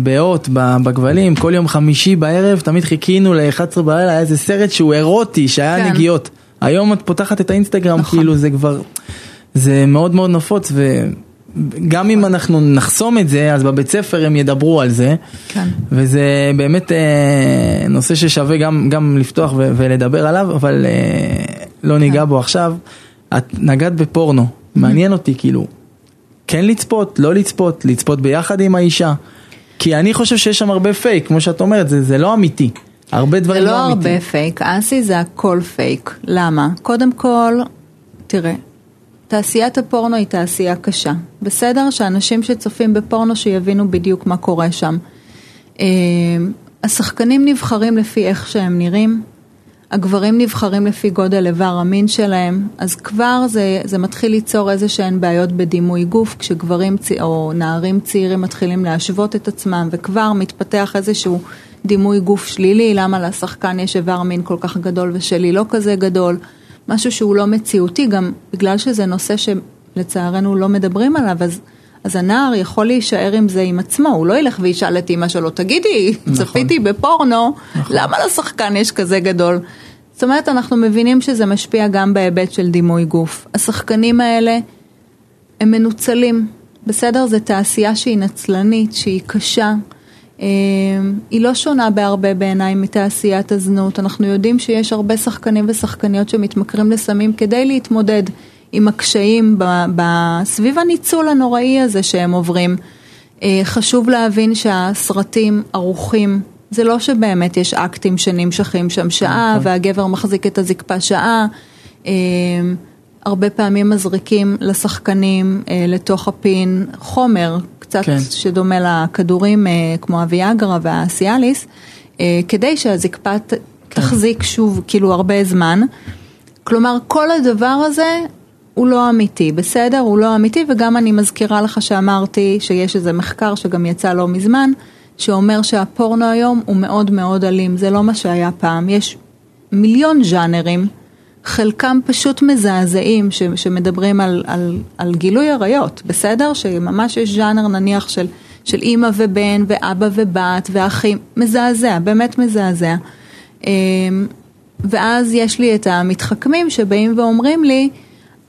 באות, בגבלים, כל יום חמישי בערב, תמיד חיכינו ל-11 בלילה, היה איזה סרט שהוא אירוטי, שהיה כן. נגיעות. היום את פותחת את האינסטגרם, נכון. כאילו זה כבר, זה מאוד מאוד נפוץ, וגם אם אנחנו נחסום את זה, אז בבית ספר הם ידברו על זה. כן. וזה באמת אה, נושא ששווה גם, גם לפתוח ו- ולדבר עליו, אבל אה, לא ניגע כן. בו עכשיו. את נגעת בפורנו, מעניין אותי, כאילו, כן לצפות, לא לצפות, לצפות ביחד עם האישה. כי אני חושב שיש שם הרבה פייק, כמו שאת אומרת, זה, זה לא אמיתי. הרבה דברים לא, לא אמיתיים. זה לא הרבה פייק, אסי זה הכל פייק. למה? קודם כל, תראה, תעשיית הפורנו היא תעשייה קשה. בסדר שאנשים שצופים בפורנו שיבינו בדיוק מה קורה שם. אה, השחקנים נבחרים לפי איך שהם נראים, הגברים נבחרים לפי גודל איבר המין שלהם, אז כבר זה, זה מתחיל ליצור איזה שהן בעיות בדימוי גוף, כשגברים צי, או נערים צעירים מתחילים להשוות את עצמם, וכבר מתפתח איזשהו דימוי גוף שלילי, למה לשחקן יש איבר מין כל כך גדול ושלי לא כזה גדול, משהו שהוא לא מציאותי, גם בגלל שזה נושא שלצערנו לא מדברים עליו, אז... אז הנער יכול להישאר עם זה עם עצמו, הוא לא ילך וישאל את אימא שלו, תגידי, נכון. צפיתי בפורנו, נכון. למה לשחקן יש כזה גדול? זאת אומרת, אנחנו מבינים שזה משפיע גם בהיבט של דימוי גוף. השחקנים האלה הם מנוצלים, בסדר? זו תעשייה שהיא נצלנית, שהיא קשה. אה, היא לא שונה בהרבה בעיניי מתעשיית הזנות. אנחנו יודעים שיש הרבה שחקנים ושחקניות שמתמכרים לסמים כדי להתמודד עם הקשיים סביב הניצול הנוראי הזה שהם עוברים. אה, חשוב להבין שהסרטים ערוכים, זה לא שבאמת יש אקטים שנמשכים שם שעה נכון. והגבר מחזיק את הזקפה שעה. אה, הרבה פעמים מזריקים לשחקנים אה, לתוך הפין חומר, קצת כן. שדומה לכדורים כמו הוויאגרה והסיאליס, כדי שהזקפה כן. תחזיק שוב כאילו הרבה זמן. כלומר, כל הדבר הזה הוא לא אמיתי, בסדר? הוא לא אמיתי, וגם אני מזכירה לך שאמרתי שיש איזה מחקר שגם יצא לא מזמן, שאומר שהפורנו היום הוא מאוד מאוד אלים, זה לא מה שהיה פעם. יש מיליון ז'אנרים, חלקם פשוט מזעזעים, ש, שמדברים על, על, על גילוי עריות, בסדר? שממש יש ז'אנר נניח של, של אימא ובן, ואבא ובת, ואחים, מזעזע, באמת מזעזע. אמ, ואז יש לי את המתחכמים שבאים ואומרים לי,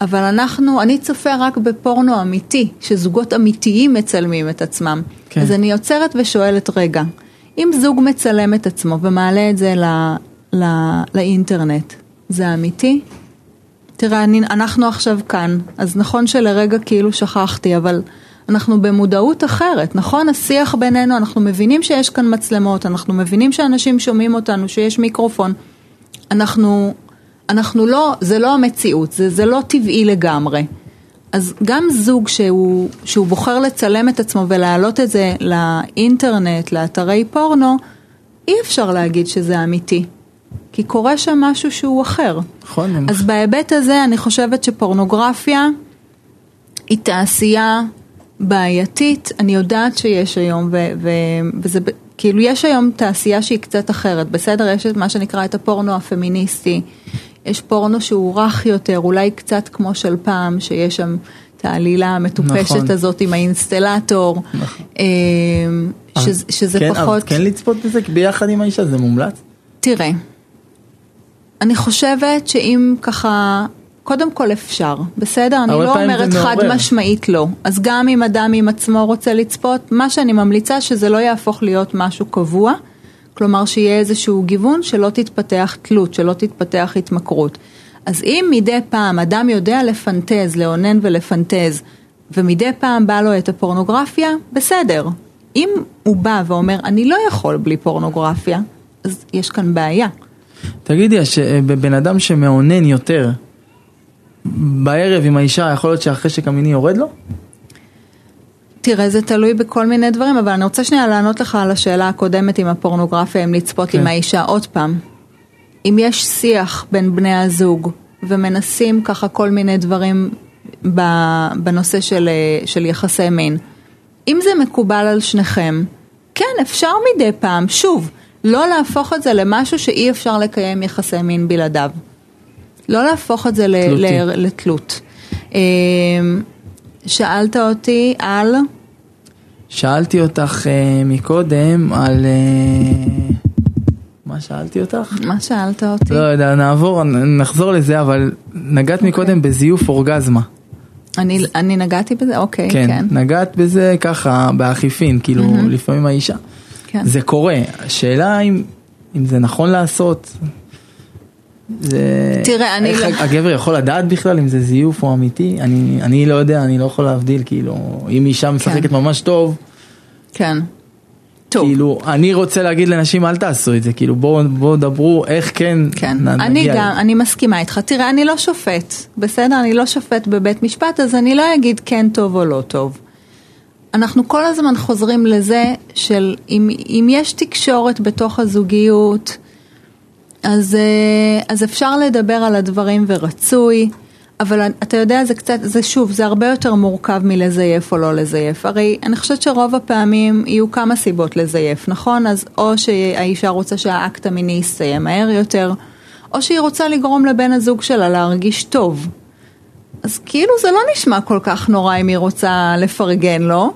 אבל אנחנו, אני צופה רק בפורנו אמיתי, שזוגות אמיתיים מצלמים את עצמם. כן. אז אני עוצרת ושואלת, רגע, אם זוג מצלם את עצמו ומעלה את זה ל, ל, לאינטרנט, זה אמיתי? תראה, אני, אנחנו עכשיו כאן, אז נכון שלרגע כאילו שכחתי, אבל אנחנו במודעות אחרת, נכון? השיח בינינו, אנחנו מבינים שיש כאן מצלמות, אנחנו מבינים שאנשים שומעים אותנו, שיש מיקרופון. אנחנו אנחנו לא, זה לא המציאות, זה, זה לא טבעי לגמרי. אז גם זוג שהוא, שהוא בוחר לצלם את עצמו ולהעלות את זה לאינטרנט, לאתרי פורנו, אי אפשר להגיד שזה אמיתי. כי קורה שם משהו שהוא אחר. נכון. אז בהיבט הזה אני חושבת שפורנוגרפיה היא תעשייה בעייתית. אני יודעת שיש היום, ו- ו- וזה כאילו יש היום תעשייה שהיא קצת אחרת. בסדר, יש את מה שנקרא את הפורנו הפמיניסטי. יש פורנו שהוא רך יותר, אולי קצת כמו של פעם, שיש שם את העלילה המטופשת נכון. הזאת עם האינסטלטור, נכון. אה, שזה, שזה כן, פחות... כן לצפות בזה ביחד עם האישה זה מומלץ? תראה, אני חושבת שאם ככה, קודם כל אפשר, בסדר? אני לא אומרת חד מעורר. משמעית לא. אז גם אם אדם עם עצמו רוצה לצפות, מה שאני ממליצה שזה לא יהפוך להיות משהו קבוע, כלומר שיהיה איזשהו גיוון, שלא תתפתח תלות, שלא תתפתח התמכרות. אז אם מדי פעם אדם יודע לפנטז, לאונן ולפנטז, ומדי פעם בא לו את הפורנוגרפיה, בסדר. אם הוא בא ואומר, אני לא יכול בלי פורנוגרפיה, אז יש כאן בעיה. תגידי, הש- בן אדם שמאונן יותר בערב עם האישה, יכול להיות שהחשק המיני יורד לו? תראה, זה תלוי בכל מיני דברים, אבל אני רוצה שנייה לענות לך על השאלה הקודמת עם הפורנוגרפיה, אם לצפות כן. עם האישה. עוד פעם, אם יש שיח בין בני הזוג ומנסים ככה כל מיני דברים בנושא של, אה, של יחסי מין, אם זה מקובל על שניכם, כן, אפשר מדי פעם, שוב, לא להפוך את זה למשהו שאי אפשר לקיים יחסי מין בלעדיו. לא להפוך את זה ל-. ל- לתלות. שאלת אותי על... שאלתי אותך אה, מקודם על... אה, מה שאלתי אותך? מה שאלת אותי? לא יודע, נעבור, נחזור לזה, אבל נגעת אוקיי. מקודם בזיוף אורגזמה. אני, אני נגעתי בזה? אוקיי, כן, כן. נגעת בזה ככה בעקיפין, כאילו לפעמים האישה. כן. זה קורה, השאלה אם, אם זה נכון לעשות. זה... תראה, אני לא- הגבר יכול לדעת בכלל אם זה זיוף או אמיתי? אני, אני לא יודע, אני לא יכול להבדיל, כאילו, אם אישה משחקת ממש טוב, כן. טוב, כאילו, אני רוצה להגיד לנשים אל תעשו את זה, כאילו בואו בוא דברו איך כן, כן. נ- אני גם, לזה. אני מסכימה איתך. תראה, אני לא שופט, בסדר? אני לא שופט בבית משפט, אז אני לא אגיד כן טוב או לא טוב. אנחנו כל הזמן חוזרים לזה של אם, אם יש תקשורת בתוך הזוגיות, אז, אה, אז אפשר לדבר על הדברים ורצוי, אבל אתה יודע, זה קצת, זה שוב, זה הרבה יותר מורכב מלזייף או לא לזייף. הרי אני חושבת שרוב הפעמים יהיו כמה סיבות לזייף, נכון? אז או שהאישה רוצה שהאקט המיני יסתיים מהר יותר, או שהיא רוצה לגרום לבן הזוג שלה להרגיש טוב. אז כאילו זה לא נשמע כל כך נורא אם היא רוצה לפרגן לו.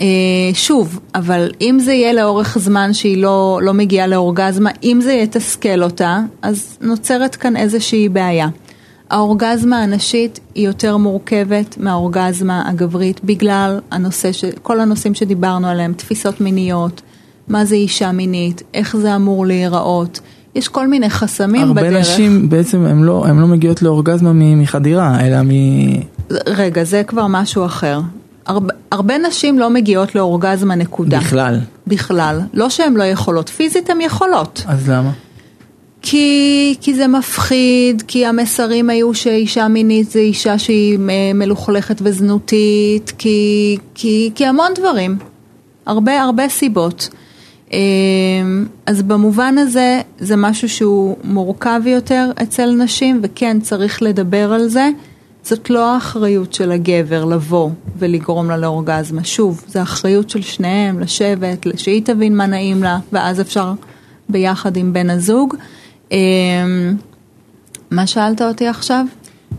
אה, שוב, אבל אם זה יהיה לאורך זמן שהיא לא, לא מגיעה לאורגזמה, אם זה יתסכל אותה, אז נוצרת כאן איזושהי בעיה. האורגזמה הנשית היא יותר מורכבת מהאורגזמה הגברית בגלל הנושא, ש... כל הנושאים שדיברנו עליהם, תפיסות מיניות, מה זה אישה מינית, איך זה אמור להיראות, יש כל מיני חסמים הרבה בדרך. נשים בעצם הן לא, לא מגיעות לאורגזמה מחדירה, אלא מ... רגע, זה כבר משהו אחר. הרבה, הרבה נשים לא מגיעות לאורגזמה נקודה. בכלל. בכלל. לא שהן לא יכולות, פיזית הן יכולות. אז למה? כי, כי זה מפחיד, כי המסרים היו שאישה מינית זה אישה שהיא אה, מלוכלכת וזנותית, כי, כי, כי המון דברים. הרבה הרבה סיבות. אה, אז במובן הזה זה משהו שהוא מורכב יותר אצל נשים, וכן צריך לדבר על זה. זאת לא האחריות של הגבר לבוא ולגרום לה לאורגזמה. שוב, זו האחריות של שניהם, לשבת, שהיא תבין מה נעים לה, ואז אפשר ביחד עם בן הזוג. אמ, מה שאלת אותי עכשיו?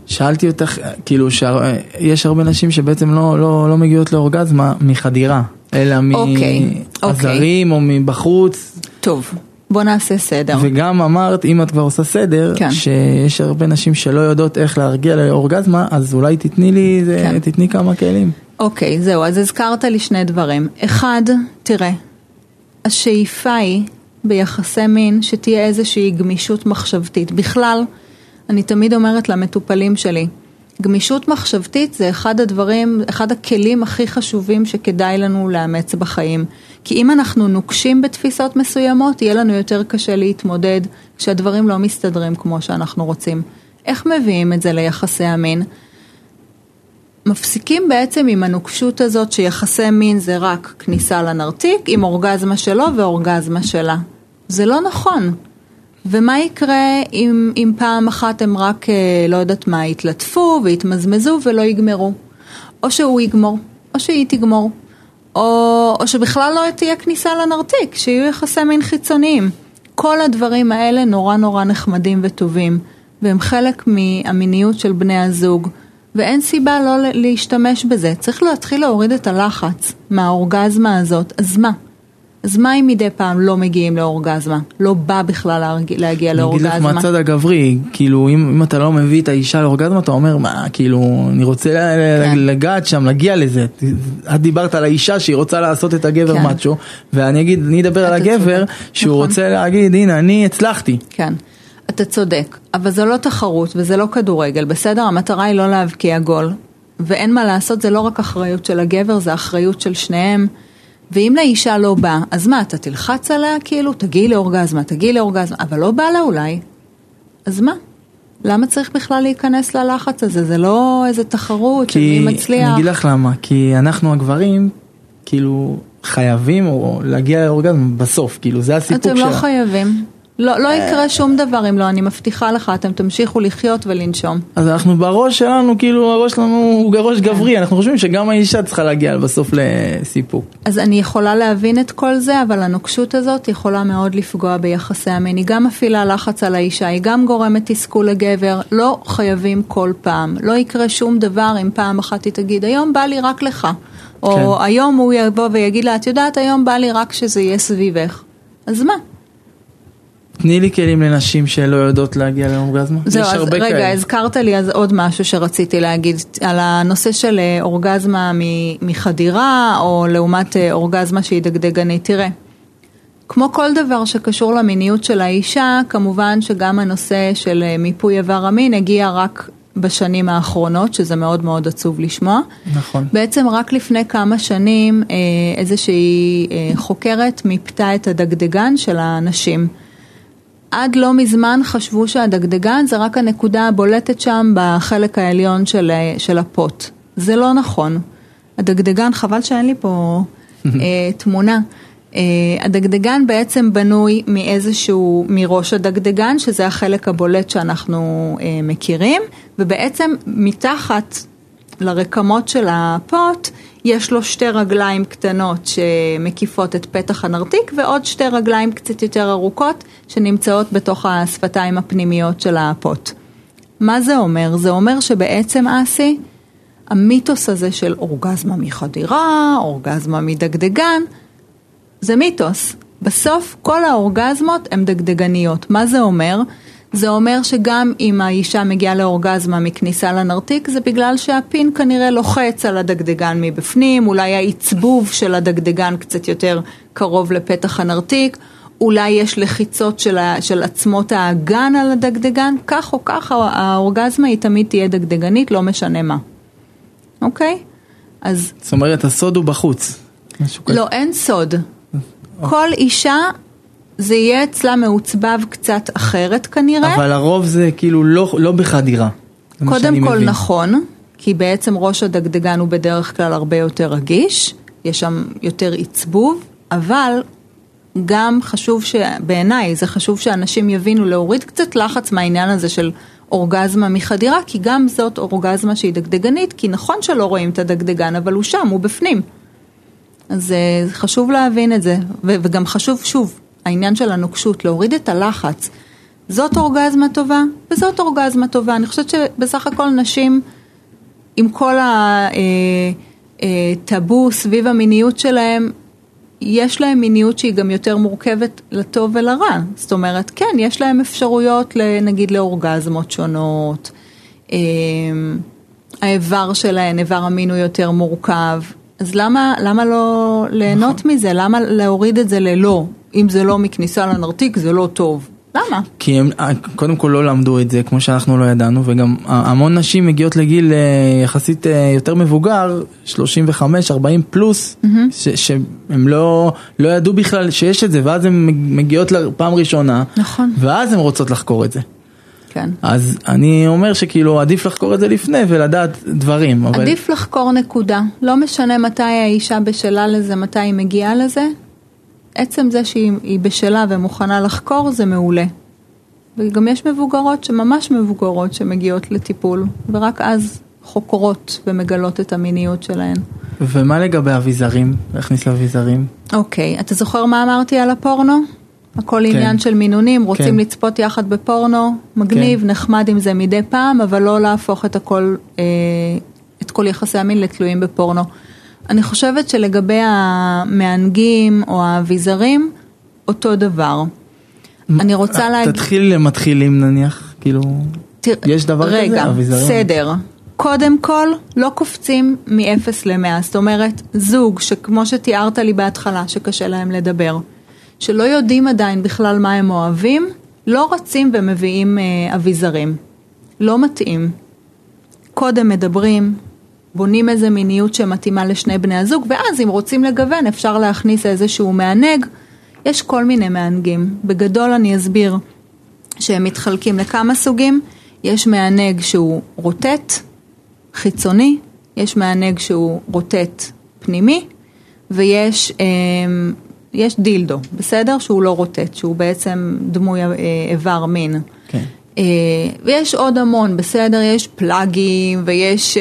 שאלתי אותך, כאילו, שיש הרבה נשים שבעצם לא, לא, לא מגיעות לאורגזמה מחדירה, אלא מעזרים או מבחוץ, טוב, בוא נעשה סדר. וגם אמרת, אם את כבר עושה סדר, כן. שיש הרבה נשים שלא יודעות איך להרגיע לאורגזמה, אז אולי תתני לי, זה, כן. תתני כמה כלים. אוקיי, זהו, אז הזכרת לי שני דברים. אחד, תראה, השאיפה היא ביחסי מין שתהיה איזושהי גמישות מחשבתית. בכלל, אני תמיד אומרת למטופלים שלי, גמישות מחשבתית זה אחד הדברים, אחד הכלים הכי חשובים שכדאי לנו לאמץ בחיים. כי אם אנחנו נוקשים בתפיסות מסוימות, יהיה לנו יותר קשה להתמודד כשהדברים לא מסתדרים כמו שאנחנו רוצים. איך מביאים את זה ליחסי המין? מפסיקים בעצם עם הנוקשות הזאת שיחסי מין זה רק כניסה לנרתיק עם אורגזמה שלו ואורגזמה שלה. זה לא נכון. ומה יקרה אם, אם פעם אחת הם רק, אה, לא יודעת מה, יתלטפו ויתמזמזו ולא יגמרו? או שהוא יגמור, או שהיא תגמור, או, או שבכלל לא תהיה כניסה לנרתיק, שיהיו יחסי מין חיצוניים. כל הדברים האלה נורא נורא נחמדים וטובים, והם חלק מהמיניות של בני הזוג. ואין סיבה לא להשתמש בזה. צריך להתחיל להוריד את הלחץ מהאורגזמה הזאת. אז מה? אז מה אם מדי פעם לא מגיעים לאורגזמה? לא בא בכלל להגיע לאורגזמה? אני אגיד לך מהצד הגברי, כאילו אם, אם אתה לא מביא את האישה לאורגזמה אתה אומר מה, כאילו אני רוצה כן. לגעת שם, להגיע לזה. את דיברת על האישה שהיא רוצה לעשות את הגבר כן. מאצ'ו, ואני אגיד, אני אדבר על הגבר צודק. שהוא נכון. רוצה להגיד הנה אני הצלחתי. כן. אתה צודק, אבל זו לא תחרות וזה לא כדורגל, בסדר? המטרה היא לא להבקיע גול. ואין מה לעשות, זה לא רק אחריות של הגבר, זה אחריות של שניהם. ואם לאישה לא בא, אז מה, אתה תלחץ עליה כאילו? תגיעי לאורגזמה, תגיעי לאורגזמה, אבל לא בא לה אולי. אז מה? למה צריך בכלל להיכנס ללחץ הזה? זה לא איזה תחרות של מי מצליח. אני אגיד לך למה, כי אנחנו הגברים, כאילו, חייבים או להגיע לאורגזמה בסוף, כאילו, זה הסיפוק שלה. אתם לא חייבים. לא, לא יקרה שום דבר אם לא, אני מבטיחה לך, אתם תמשיכו לחיות ולנשום. אז אנחנו בראש שלנו, כאילו הראש שלנו הוא ראש גברי, אנחנו חושבים שגם האישה צריכה להגיע בסוף לסיפוק. אז אני יכולה להבין את כל זה, אבל הנוקשות הזאת יכולה מאוד לפגוע ביחסי המין. היא גם מפעילה לחץ על האישה, היא גם גורמת תסכול לגבר, לא חייבים כל פעם. לא יקרה שום דבר אם פעם אחת היא תגיד, היום בא לי רק לך. או כן. היום הוא יבוא ויגיד לה, את יודעת, היום בא לי רק שזה יהיה סביבך. אז מה? תני לי כלים לנשים שלא יודעות להגיע לאורגזמה. זהו, אז רגע, כאלה. הזכרת לי אז עוד משהו שרציתי להגיד על הנושא של אה, אורגזמה מחדירה, או לעומת אה, אורגזמה שהיא דגדגנית. תראה, כמו כל דבר שקשור למיניות של האישה, כמובן שגם הנושא של אה, מיפוי איבר המין הגיע רק בשנים האחרונות, שזה מאוד מאוד עצוב לשמוע. נכון. בעצם רק לפני כמה שנים איזושהי חוקרת מיפתה את הדגדגן של הנשים. עד לא מזמן חשבו שהדגדגן זה רק הנקודה הבולטת שם בחלק העליון של, של הפוט. זה לא נכון. הדגדגן, חבל שאין לי פה אה, תמונה. אה, הדגדגן בעצם בנוי מאיזשהו, מראש הדגדגן, שזה החלק הבולט שאנחנו אה, מכירים, ובעצם מתחת לרקמות של הפוט, יש לו שתי רגליים קטנות שמקיפות את פתח הנרתיק ועוד שתי רגליים קצת יותר ארוכות שנמצאות בתוך השפתיים הפנימיות של הפוט. מה זה אומר? זה אומר שבעצם אסי, המיתוס הזה של אורגזמה מחדירה, אורגזמה מדגדגן, זה מיתוס. בסוף כל האורגזמות הן דגדגניות. מה זה אומר? זה אומר שגם אם האישה מגיעה לאורגזמה מכניסה לנרתיק, זה בגלל שהפין כנראה לוחץ על הדגדגן מבפנים, אולי העצבוב של הדגדגן קצת יותר קרוב לפתח הנרתיק, אולי יש לחיצות של, ה, של עצמות האגן על הדגדגן, כך או כך האורגזמה היא תמיד תהיה דגדגנית, לא משנה מה. אוקיי? אז... זאת אומרת, הסוד הוא בחוץ. לא, אין סוד. כל אישה זה יהיה אצלה מעוצבב קצת אחרת כנראה. אבל הרוב זה כאילו לא, לא בחדירה. קודם כל מבין. נכון, כי בעצם ראש הדגדגן הוא בדרך כלל הרבה יותר רגיש, יש שם יותר עצבוב, אבל גם חשוב, בעיניי זה חשוב שאנשים יבינו להוריד קצת לחץ מהעניין הזה של אורגזמה מחדירה, כי גם זאת אורגזמה שהיא דגדגנית, כי נכון שלא רואים את הדגדגן, אבל הוא שם, הוא בפנים. אז אה, חשוב להבין את זה, וגם חשוב שוב, העניין של הנוקשות, להוריד את הלחץ. זאת אורגזמה טובה וזאת אורגזמה טובה. אני חושבת שבסך הכל נשים, עם כל הטאבו אה, סביב המיניות שלהם, יש להם מיניות שהיא גם יותר מורכבת לטוב ולרע. זאת אומרת, כן, יש להם אפשרויות, נגיד, לאורגזמות שונות. אה, האיבר שלהן, איבר המין הוא יותר מורכב. אז למה, למה לא ליהנות נכון. מזה? למה להוריד את זה ללא? אם זה לא מכניסה לנרתיק זה לא טוב. למה? כי הם אה, קודם כל לא למדו את זה כמו שאנחנו לא ידענו וגם המון נשים מגיעות לגיל אה, יחסית אה, יותר מבוגר, 35, 40 פלוס, ש, שהם לא, לא ידעו בכלל שיש את זה ואז הן מגיעות לפעם ראשונה, נכון. ואז הן רוצות לחקור את זה. כן. אז אני אומר שכאילו עדיף לחקור את זה לפני ולדעת דברים. אבל... עדיף לחקור נקודה, לא משנה מתי האישה בשלה לזה, מתי היא מגיעה לזה, עצם זה שהיא בשלה ומוכנה לחקור זה מעולה. וגם יש מבוגרות שממש מבוגרות שמגיעות לטיפול, ורק אז חוקרות ומגלות את המיניות שלהן. ומה לגבי אביזרים? להכניס לאביזרים? אוקיי, אתה זוכר מה אמרתי על הפורנו? הכל כן. עניין של מינונים, רוצים כן. לצפות יחד בפורנו, מגניב, כן. נחמד עם זה מדי פעם, אבל לא להפוך את הכל, אה, את כל יחסי המין לתלויים בפורנו. אני חושבת שלגבי המענגים או האביזרים, אותו דבר. אני רוצה להגיד... תתחיל למתחילים נניח, כאילו, תר... יש דבר רגע, כזה? רגע, אביזרים? סדר. קודם כל, לא קופצים מ-0 ל-100, זאת אומרת, זוג שכמו שתיארת לי בהתחלה, שקשה להם לדבר, שלא יודעים עדיין בכלל מה הם אוהבים, לא רצים ומביאים אה, אביזרים. לא מתאים. קודם מדברים, בונים איזה מיניות שמתאימה לשני בני הזוג, ואז אם רוצים לגוון אפשר להכניס איזשהו מענג. יש כל מיני מענגים. בגדול אני אסביר שהם מתחלקים לכמה סוגים. יש מענג שהוא רוטט, חיצוני, יש מענג שהוא רוטט פנימי, ויש אה, יש דילדו, בסדר? שהוא לא רוטט, שהוא בעצם דמוי אה, איבר מין. כן. אה, ויש עוד המון, בסדר? יש plugים ויש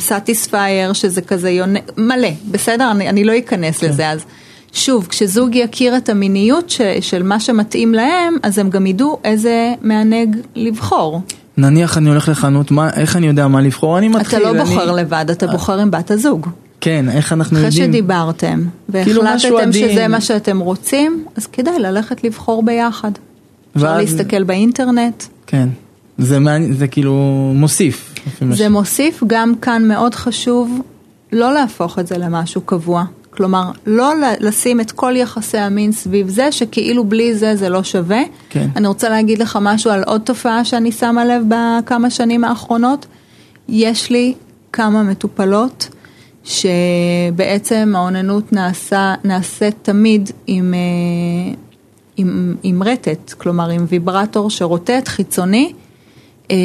Satisfyer שזה כזה יונה, מלא, בסדר? אני, אני לא אכנס כן. לזה אז. שוב, כשזוג יכיר את המיניות ש, של מה שמתאים להם, אז הם גם ידעו איזה מענג לבחור. נניח אני הולך לחנות, מה, איך אני יודע מה לבחור? אני מתחיל, אתה לא בוחר אני... לבד, אתה בוחר עם בת הזוג. כן, איך אנחנו אחרי יודעים? אחרי שדיברתם, כאילו והחלטתם שזה מה שאתם רוצים, אז כדאי ללכת לבחור ביחד. אפשר ואז... להסתכל באינטרנט. כן, זה, מעני... זה כאילו מוסיף. זה מוסיף, גם כאן מאוד חשוב לא להפוך את זה למשהו קבוע. כלומר, לא לשים את כל יחסי המין סביב זה, שכאילו בלי זה זה לא שווה. כן. אני רוצה להגיד לך משהו על עוד תופעה שאני שמה לב בכמה שנים האחרונות. יש לי כמה מטופלות שבעצם האוננות נעשה, נעשית תמיד עם, אה, עם, עם רטט, כלומר עם ויברטור שרוטט חיצוני. אה,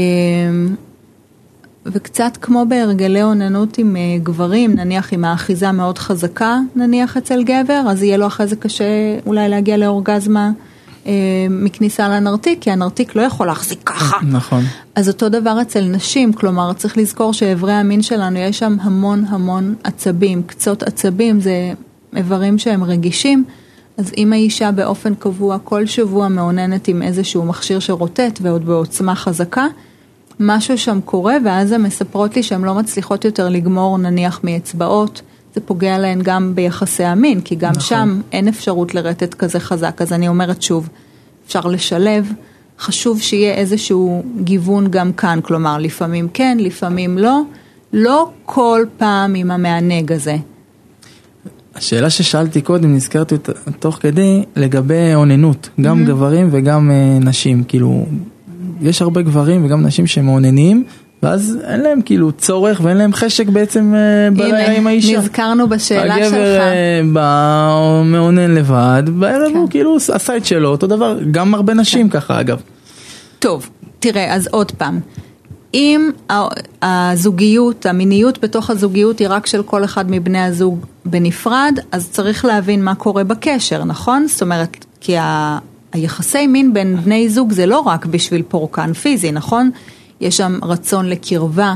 וקצת כמו בהרגלי אוננות עם אה, גברים, נניח עם האחיזה מאוד חזקה, נניח אצל גבר, אז יהיה לו אחרי זה קשה אולי להגיע לאורגזמה אה, מכניסה לנרתיק, כי הנרתיק לא יכול להחזיק ככה. נכון. אז אותו דבר אצל נשים, כלומר צריך לזכור שאיברי המין שלנו יש שם המון המון עצבים, קצות עצבים זה איברים שהם רגישים. אז אם האישה באופן קבוע כל שבוע מאוננת עם איזשהו מכשיר שרוטט ועוד בעוצמה חזקה, משהו שם קורה ואז הן מספרות לי שהן לא מצליחות יותר לגמור נניח מאצבעות, זה פוגע להן גם ביחסי המין, כי גם נכון. שם אין אפשרות לרטט כזה חזק, אז אני אומרת שוב, אפשר לשלב, חשוב שיהיה איזשהו גיוון גם כאן, כלומר לפעמים כן, לפעמים לא, לא כל פעם עם המענג הזה. השאלה ששאלתי קודם, נזכרתי תוך כדי, לגבי אוננות, גם mm-hmm. גברים וגם uh, נשים, כאילו יש הרבה גברים וגם נשים שמעוננים, ואז אין להם כאילו צורך ואין להם חשק בעצם אה, בלילה עם האישה. נזכרנו בשאלה הגבר שלך. הגבר אה, בא, מעונן לבד, בערב כן. הוא כאילו עשה את שלו, אותו דבר, גם הרבה נשים כן. ככה אגב. טוב, תראה, אז עוד פעם. אם הזוגיות, המיניות בתוך הזוגיות היא רק של כל אחד מבני הזוג בנפרד, אז צריך להבין מה קורה בקשר, נכון? זאת אומרת, כי היחסי מין בין בני זוג זה לא רק בשביל פורקן פיזי, נכון? יש שם רצון לקרבה,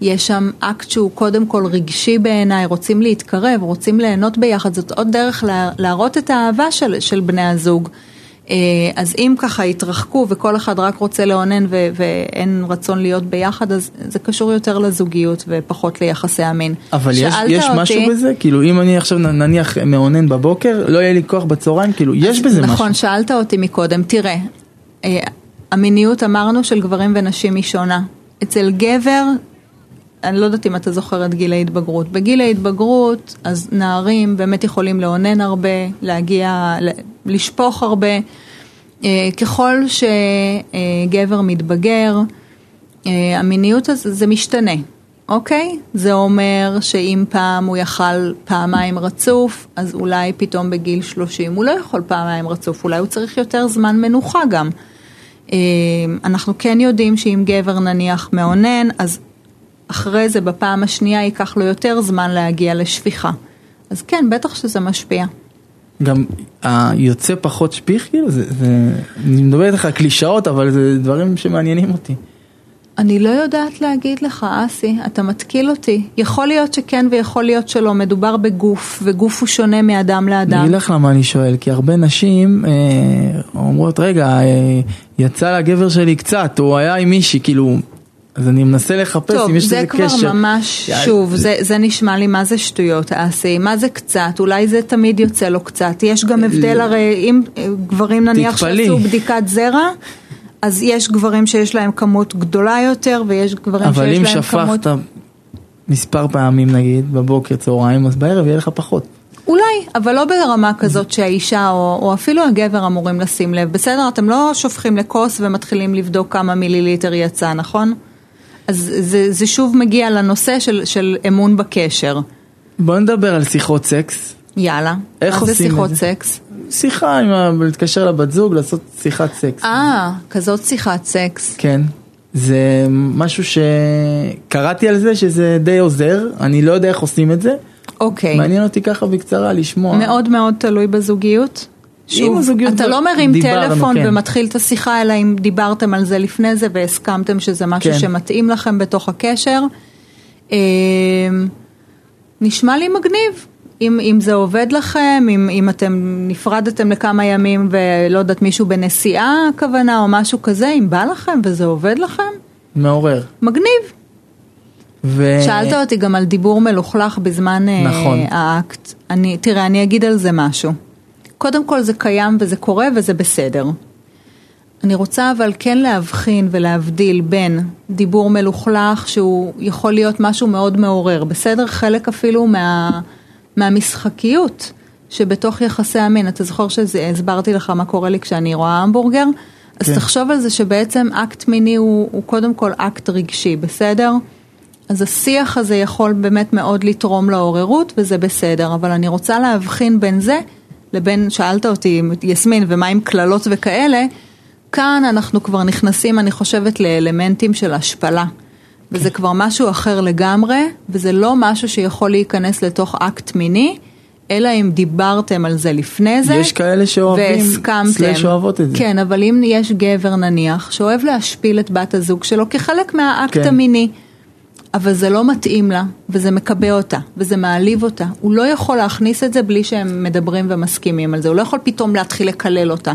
יש שם אקט שהוא קודם כל רגשי בעיניי, רוצים להתקרב, רוצים ליהנות ביחד, זאת עוד דרך להראות את האהבה של, של בני הזוג. אה, אז אם ככה יתרחקו וכל אחד רק רוצה לאונן ואין רצון להיות ביחד, אז זה קשור יותר לזוגיות ופחות ליחסי המין. אבל יש, יש אותי, משהו בזה? כאילו אם אני עכשיו נניח מאונן בבוקר, לא יהיה לי כוח בצהריים, כאילו יש בזה נכון, משהו. נכון, שאלת אותי מקודם, תראה, אה, המיניות אמרנו של גברים ונשים היא שונה. אצל גבר, אני לא יודעת אם אתה זוכר את גיל ההתבגרות. בגיל ההתבגרות, אז נערים באמת יכולים לאונן הרבה, להגיע, לשפוך הרבה. אה, ככל שגבר מתבגר, אה, המיניות הזו, זה משתנה, אוקיי? זה אומר שאם פעם הוא יכל פעמיים רצוף, אז אולי פתאום בגיל 30 הוא לא יכול פעמיים רצוף, אולי הוא צריך יותר זמן מנוחה גם. אה, אנחנו כן יודעים שאם גבר נניח מאונן, אז אחרי זה בפעם השנייה ייקח לו יותר זמן להגיע לשפיכה. אז כן, בטח שזה משפיע. גם היוצא פחות שפיך, כאילו, זה, זה, אני מדבר איתך על קלישאות, אבל זה דברים שמעניינים אותי. אני לא יודעת להגיד לך, אסי, אתה מתקיל אותי. יכול להיות שכן ויכול להיות שלא, מדובר בגוף, וגוף הוא שונה מאדם לאדם. אני אגיד לך למה אני שואל, כי הרבה נשים אה, אומרות, רגע, אה, יצא לגבר שלי קצת, הוא היה עם מישהי, כאילו, אז אני מנסה לחפש טוב, אם יש לזה קשר. טוב, זה כבר ממש, שוב, זה, זה נשמע לי מה זה שטויות, אסי, מה זה קצת, אולי זה תמיד יוצא לו קצת, יש גם הבדל הרי, אם גברים נניח תתפלאי. שעשו בדיקת זרע, אז יש גברים שיש להם כמות גדולה יותר, ויש גברים אבל שיש אם להם כמות... שפכת מספר פעמים נגיד, בבוקר, צהריים, אז בערב יהיה לך פחות. אולי, אבל לא ברמה כזאת שהאישה או, או אפילו הגבר אמורים לשים לב. בסדר, אתם לא שופכים לכוס ומתחילים לבדוק כמה מיליליטר יצא, נכון? אז זה, זה שוב מגיע לנושא של, של אמון בקשר. בוא נדבר על שיחות סקס. יאללה. איך מה עושים זה את שיחות זה? סקס? שיחה, עם ה- להתקשר לבת זוג, לעשות שיחת סקס. אה, כזאת שיחת סקס. כן. זה משהו שקראתי על זה שזה די עוזר, אני לא יודע איך עושים את זה. אוקיי. מעניין אותי ככה בקצרה לשמוע. מאוד מאוד תלוי בזוגיות. שוב, אתה לא מרים דיברנו, טלפון כן. ומתחיל את השיחה, אלא אם דיברתם על זה לפני זה והסכמתם שזה משהו כן. שמתאים לכם בתוך הקשר. אה, נשמע לי מגניב. אם, אם זה עובד לכם, אם, אם אתם נפרדתם לכמה ימים ולא יודעת מישהו בנסיעה הכוונה או משהו כזה, אם בא לכם וזה עובד לכם, מעורר. מגניב. ו... שאלת אותי גם על דיבור מלוכלך בזמן אה, נכון. האקט. אני, תראה, אני אגיד על זה משהו. קודם כל זה קיים וזה קורה וזה בסדר. אני רוצה אבל כן להבחין ולהבדיל בין דיבור מלוכלך שהוא יכול להיות משהו מאוד מעורר, בסדר? חלק אפילו מה, מהמשחקיות שבתוך יחסי המין. אתה זוכר שהסברתי לך מה קורה לי כשאני רואה המבורגר? אז כן. תחשוב על זה שבעצם אקט מיני הוא, הוא קודם כל אקט רגשי, בסדר? אז השיח הזה יכול באמת מאוד לתרום לעוררות וזה בסדר, אבל אני רוצה להבחין בין זה לבין, שאלת אותי, יסמין, ומה עם קללות וכאלה, כאן אנחנו כבר נכנסים, אני חושבת, לאלמנטים של השפלה. וזה כבר משהו אחר לגמרי, וזה לא משהו שיכול להיכנס לתוך אקט מיני, אלא אם דיברתם על זה לפני זה, יש כאלה שאוהבים, והסכמתם. slash אוהבות את זה. כן, אבל אם יש גבר נניח, שאוהב להשפיל את בת הזוג שלו כחלק מהאקט כן. המיני, אבל זה לא מתאים לה, וזה מקבע אותה, וזה מעליב אותה. הוא לא יכול להכניס את זה בלי שהם מדברים ומסכימים על זה, הוא לא יכול פתאום להתחיל לקלל אותה.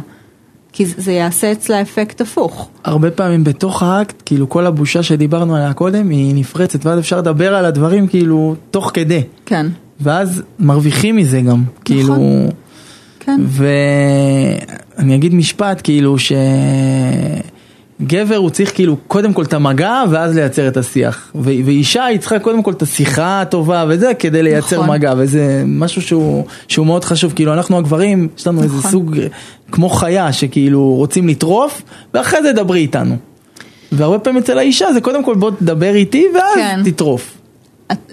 כי זה יעשה אצלה אפקט הפוך. הרבה פעמים בתוך האקט, כאילו כל הבושה שדיברנו עליה קודם היא נפרצת, ואז אפשר לדבר על הדברים כאילו תוך כדי. כן, ואז מרוויחים מזה גם, כאילו... כן. ואני אגיד משפט, כאילו שגבר הוא צריך כאילו קודם כל את המגע ואז לייצר את השיח. ו- ואישה היא צריכה קודם כל את השיחה הטובה וזה כדי לייצר נכון. מגע, וזה משהו שהוא, שהוא מאוד חשוב, כאילו אנחנו הגברים, יש לנו איזה נכון. סוג כמו חיה שכאילו רוצים לטרוף, ואחרי זה דברי איתנו. והרבה פעמים אצל האישה זה קודם כל בוא תדבר איתי ואז כן. תטרוף.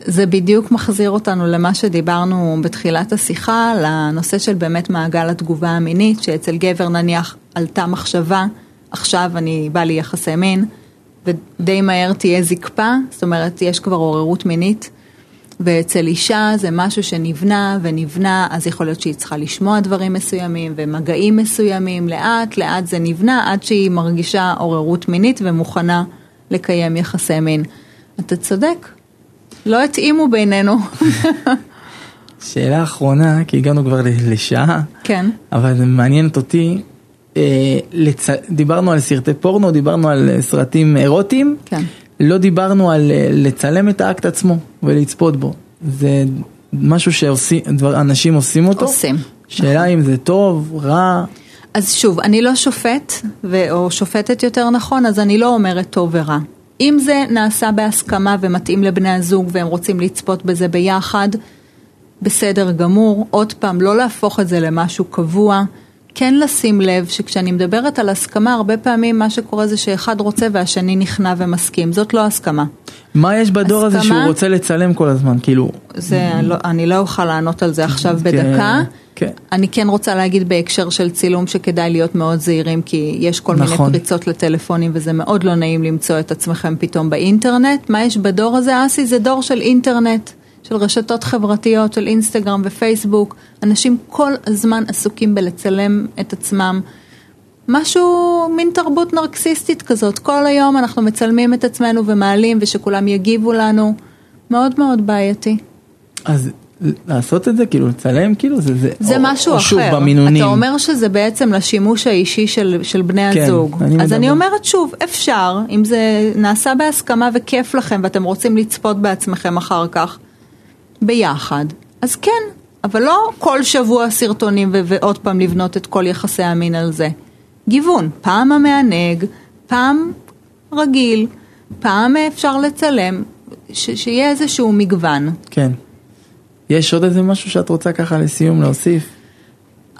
זה בדיוק מחזיר אותנו למה שדיברנו בתחילת השיחה, לנושא של באמת מעגל התגובה המינית, שאצל גבר נניח עלתה מחשבה, עכשיו אני בא לי יחסי מין, ודי מהר תהיה זקפה, זאת אומרת יש כבר עוררות מינית, ואצל אישה זה משהו שנבנה ונבנה, אז יכול להיות שהיא צריכה לשמוע דברים מסוימים ומגעים מסוימים, לאט לאט זה נבנה עד שהיא מרגישה עוררות מינית ומוכנה לקיים יחסי מין. אתה צודק, לא התאימו בינינו. שאלה אחרונה, כי הגענו כבר לשעה. כן. אבל מעניינת אותי, לצ... דיברנו על סרטי פורנו, דיברנו על אה, סרטים אירוטיים, כן. לא דיברנו על אה, לצלם את האקט עצמו ולצפות בו. זה משהו שאנשים עושים אותו. עושים. שאלה אם זה טוב, רע, אז שוב, אני לא שופט, ו- או שופטת יותר נכון, אז אני לא אומרת טוב ורע. אם זה נעשה בהסכמה ומתאים לבני הזוג והם רוצים לצפות בזה ביחד, בסדר גמור. עוד פעם, לא להפוך את זה למשהו קבוע. כן לשים לב שכשאני מדברת על הסכמה, הרבה פעמים מה שקורה זה שאחד רוצה והשני נכנע ומסכים, זאת לא הסכמה. מה יש בדור הזה הסכמה- שהוא רוצה לצלם כל הזמן? כאילו, זה, לא, אני לא אוכל לענות על זה עכשיו כן, בדקה. כן. אני כן רוצה להגיד בהקשר של צילום שכדאי להיות מאוד זהירים כי יש כל נכון. מיני פריצות לטלפונים וזה מאוד לא נעים למצוא את עצמכם פתאום באינטרנט. מה יש בדור הזה, אסי? זה דור של אינטרנט, של רשתות חברתיות, של אינסטגרם ופייסבוק. אנשים כל הזמן עסוקים בלצלם את עצמם. משהו, מין תרבות נרקסיסטית כזאת. כל היום אנחנו מצלמים את עצמנו ומעלים ושכולם יגיבו לנו. מאוד מאוד בעייתי. אז לעשות את זה, כאילו לצלם, כאילו זה, זה, זה או, משהו או אחר. שוב במינונים. אתה אומר שזה בעצם לשימוש האישי של, של בני כן, הזוג. אני אז מדבר. אני אומרת שוב, אפשר, אם זה נעשה בהסכמה וכיף לכם ואתם רוצים לצפות בעצמכם אחר כך, ביחד, אז כן, אבל לא כל שבוע סרטונים ו- ועוד פעם לבנות את כל יחסי המין על זה. גיוון, פעם המענג, פעם רגיל, פעם אפשר לצלם, ש- שיהיה איזשהו מגוון. כן. יש עוד איזה משהו שאת רוצה ככה לסיום להוסיף?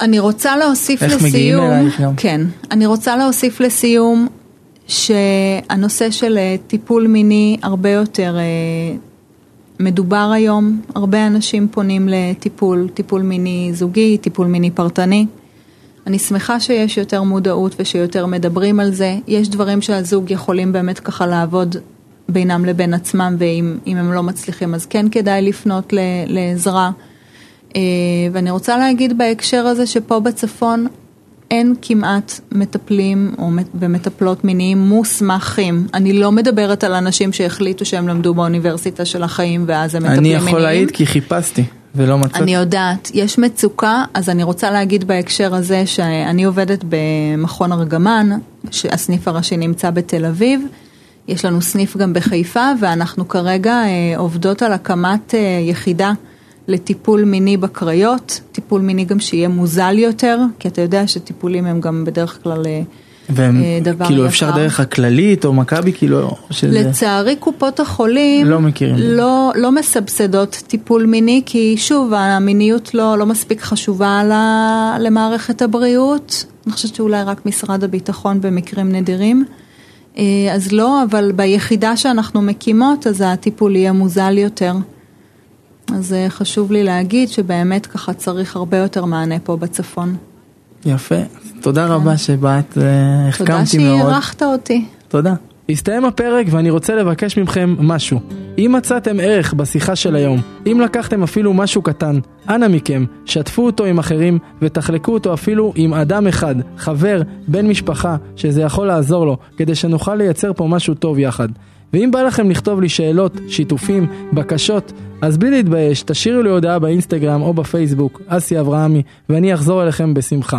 אני רוצה להוסיף איך לסיום, מגיעים אלייך גם? כן, אני רוצה להוסיף לסיום שהנושא של אה, טיפול מיני הרבה יותר אה, מדובר היום, הרבה אנשים פונים לטיפול, טיפול מיני זוגי, טיפול מיני פרטני. אני שמחה שיש יותר מודעות ושיותר מדברים על זה, יש דברים שהזוג יכולים באמת ככה לעבוד בינם לבין עצמם ואם אם הם לא מצליחים אז כן כדאי לפנות לעזרה. אה, ואני רוצה להגיד בהקשר הזה שפה בצפון אין כמעט מטפלים או מט- ומטפלות מיניים מוסמכים. אני לא מדברת על אנשים שהחליטו שהם למדו באוניברסיטה של החיים ואז הם מטפלים אני מיניים. יכול להעיד כי חיפשתי ולא מצאתי. אני יודעת, יש מצוקה, אז אני רוצה להגיד בהקשר הזה שאני עובדת במכון ארגמן, שהסניף הראשי נמצא בתל אביב, יש לנו סניף גם בחיפה, ואנחנו כרגע אה, עובדות על הקמת אה, יחידה לטיפול מיני בקריות, טיפול מיני גם שיהיה מוזל יותר, כי אתה יודע שטיפולים הם גם בדרך כלל אה, והם, אה, דבר כאילו יקר. אפשר דרך הכללית או מכבי, כאילו, שזה... לצערי קופות החולים לא מכירים. לא, לא מסבסדות טיפול מיני כי שוב המיניות לא, לא מספיק חשובה לה, למערכת הבריאות, אני חושבת שאולי רק משרד הביטחון במקרים נדירים, אה, אז לא, אבל ביחידה שאנחנו מקימות אז הטיפול יהיה מוזל יותר. אז אה, חשוב לי להגיד שבאמת ככה צריך הרבה יותר מענה פה בצפון. יפה. תודה רבה שבאת, אה, תודה החכמתי מאוד. שאירחת אותי. תודה. הסתיים הפרק ואני רוצה לבקש מכם משהו. אם מצאתם ערך בשיחה של היום, אם לקחתם אפילו משהו קטן, אנא מכם, שתפו אותו עם אחרים ותחלקו אותו אפילו עם אדם אחד, חבר, בן משפחה, שזה יכול לעזור לו, כדי שנוכל לייצר פה משהו טוב יחד. ואם בא לכם לכתוב לי שאלות, שיתופים, בקשות, אז בלי להתבייש, תשאירו לי הודעה באינסטגרם או בפייסבוק, אסי אברהמי, ואני אחזור אליכם בשמחה.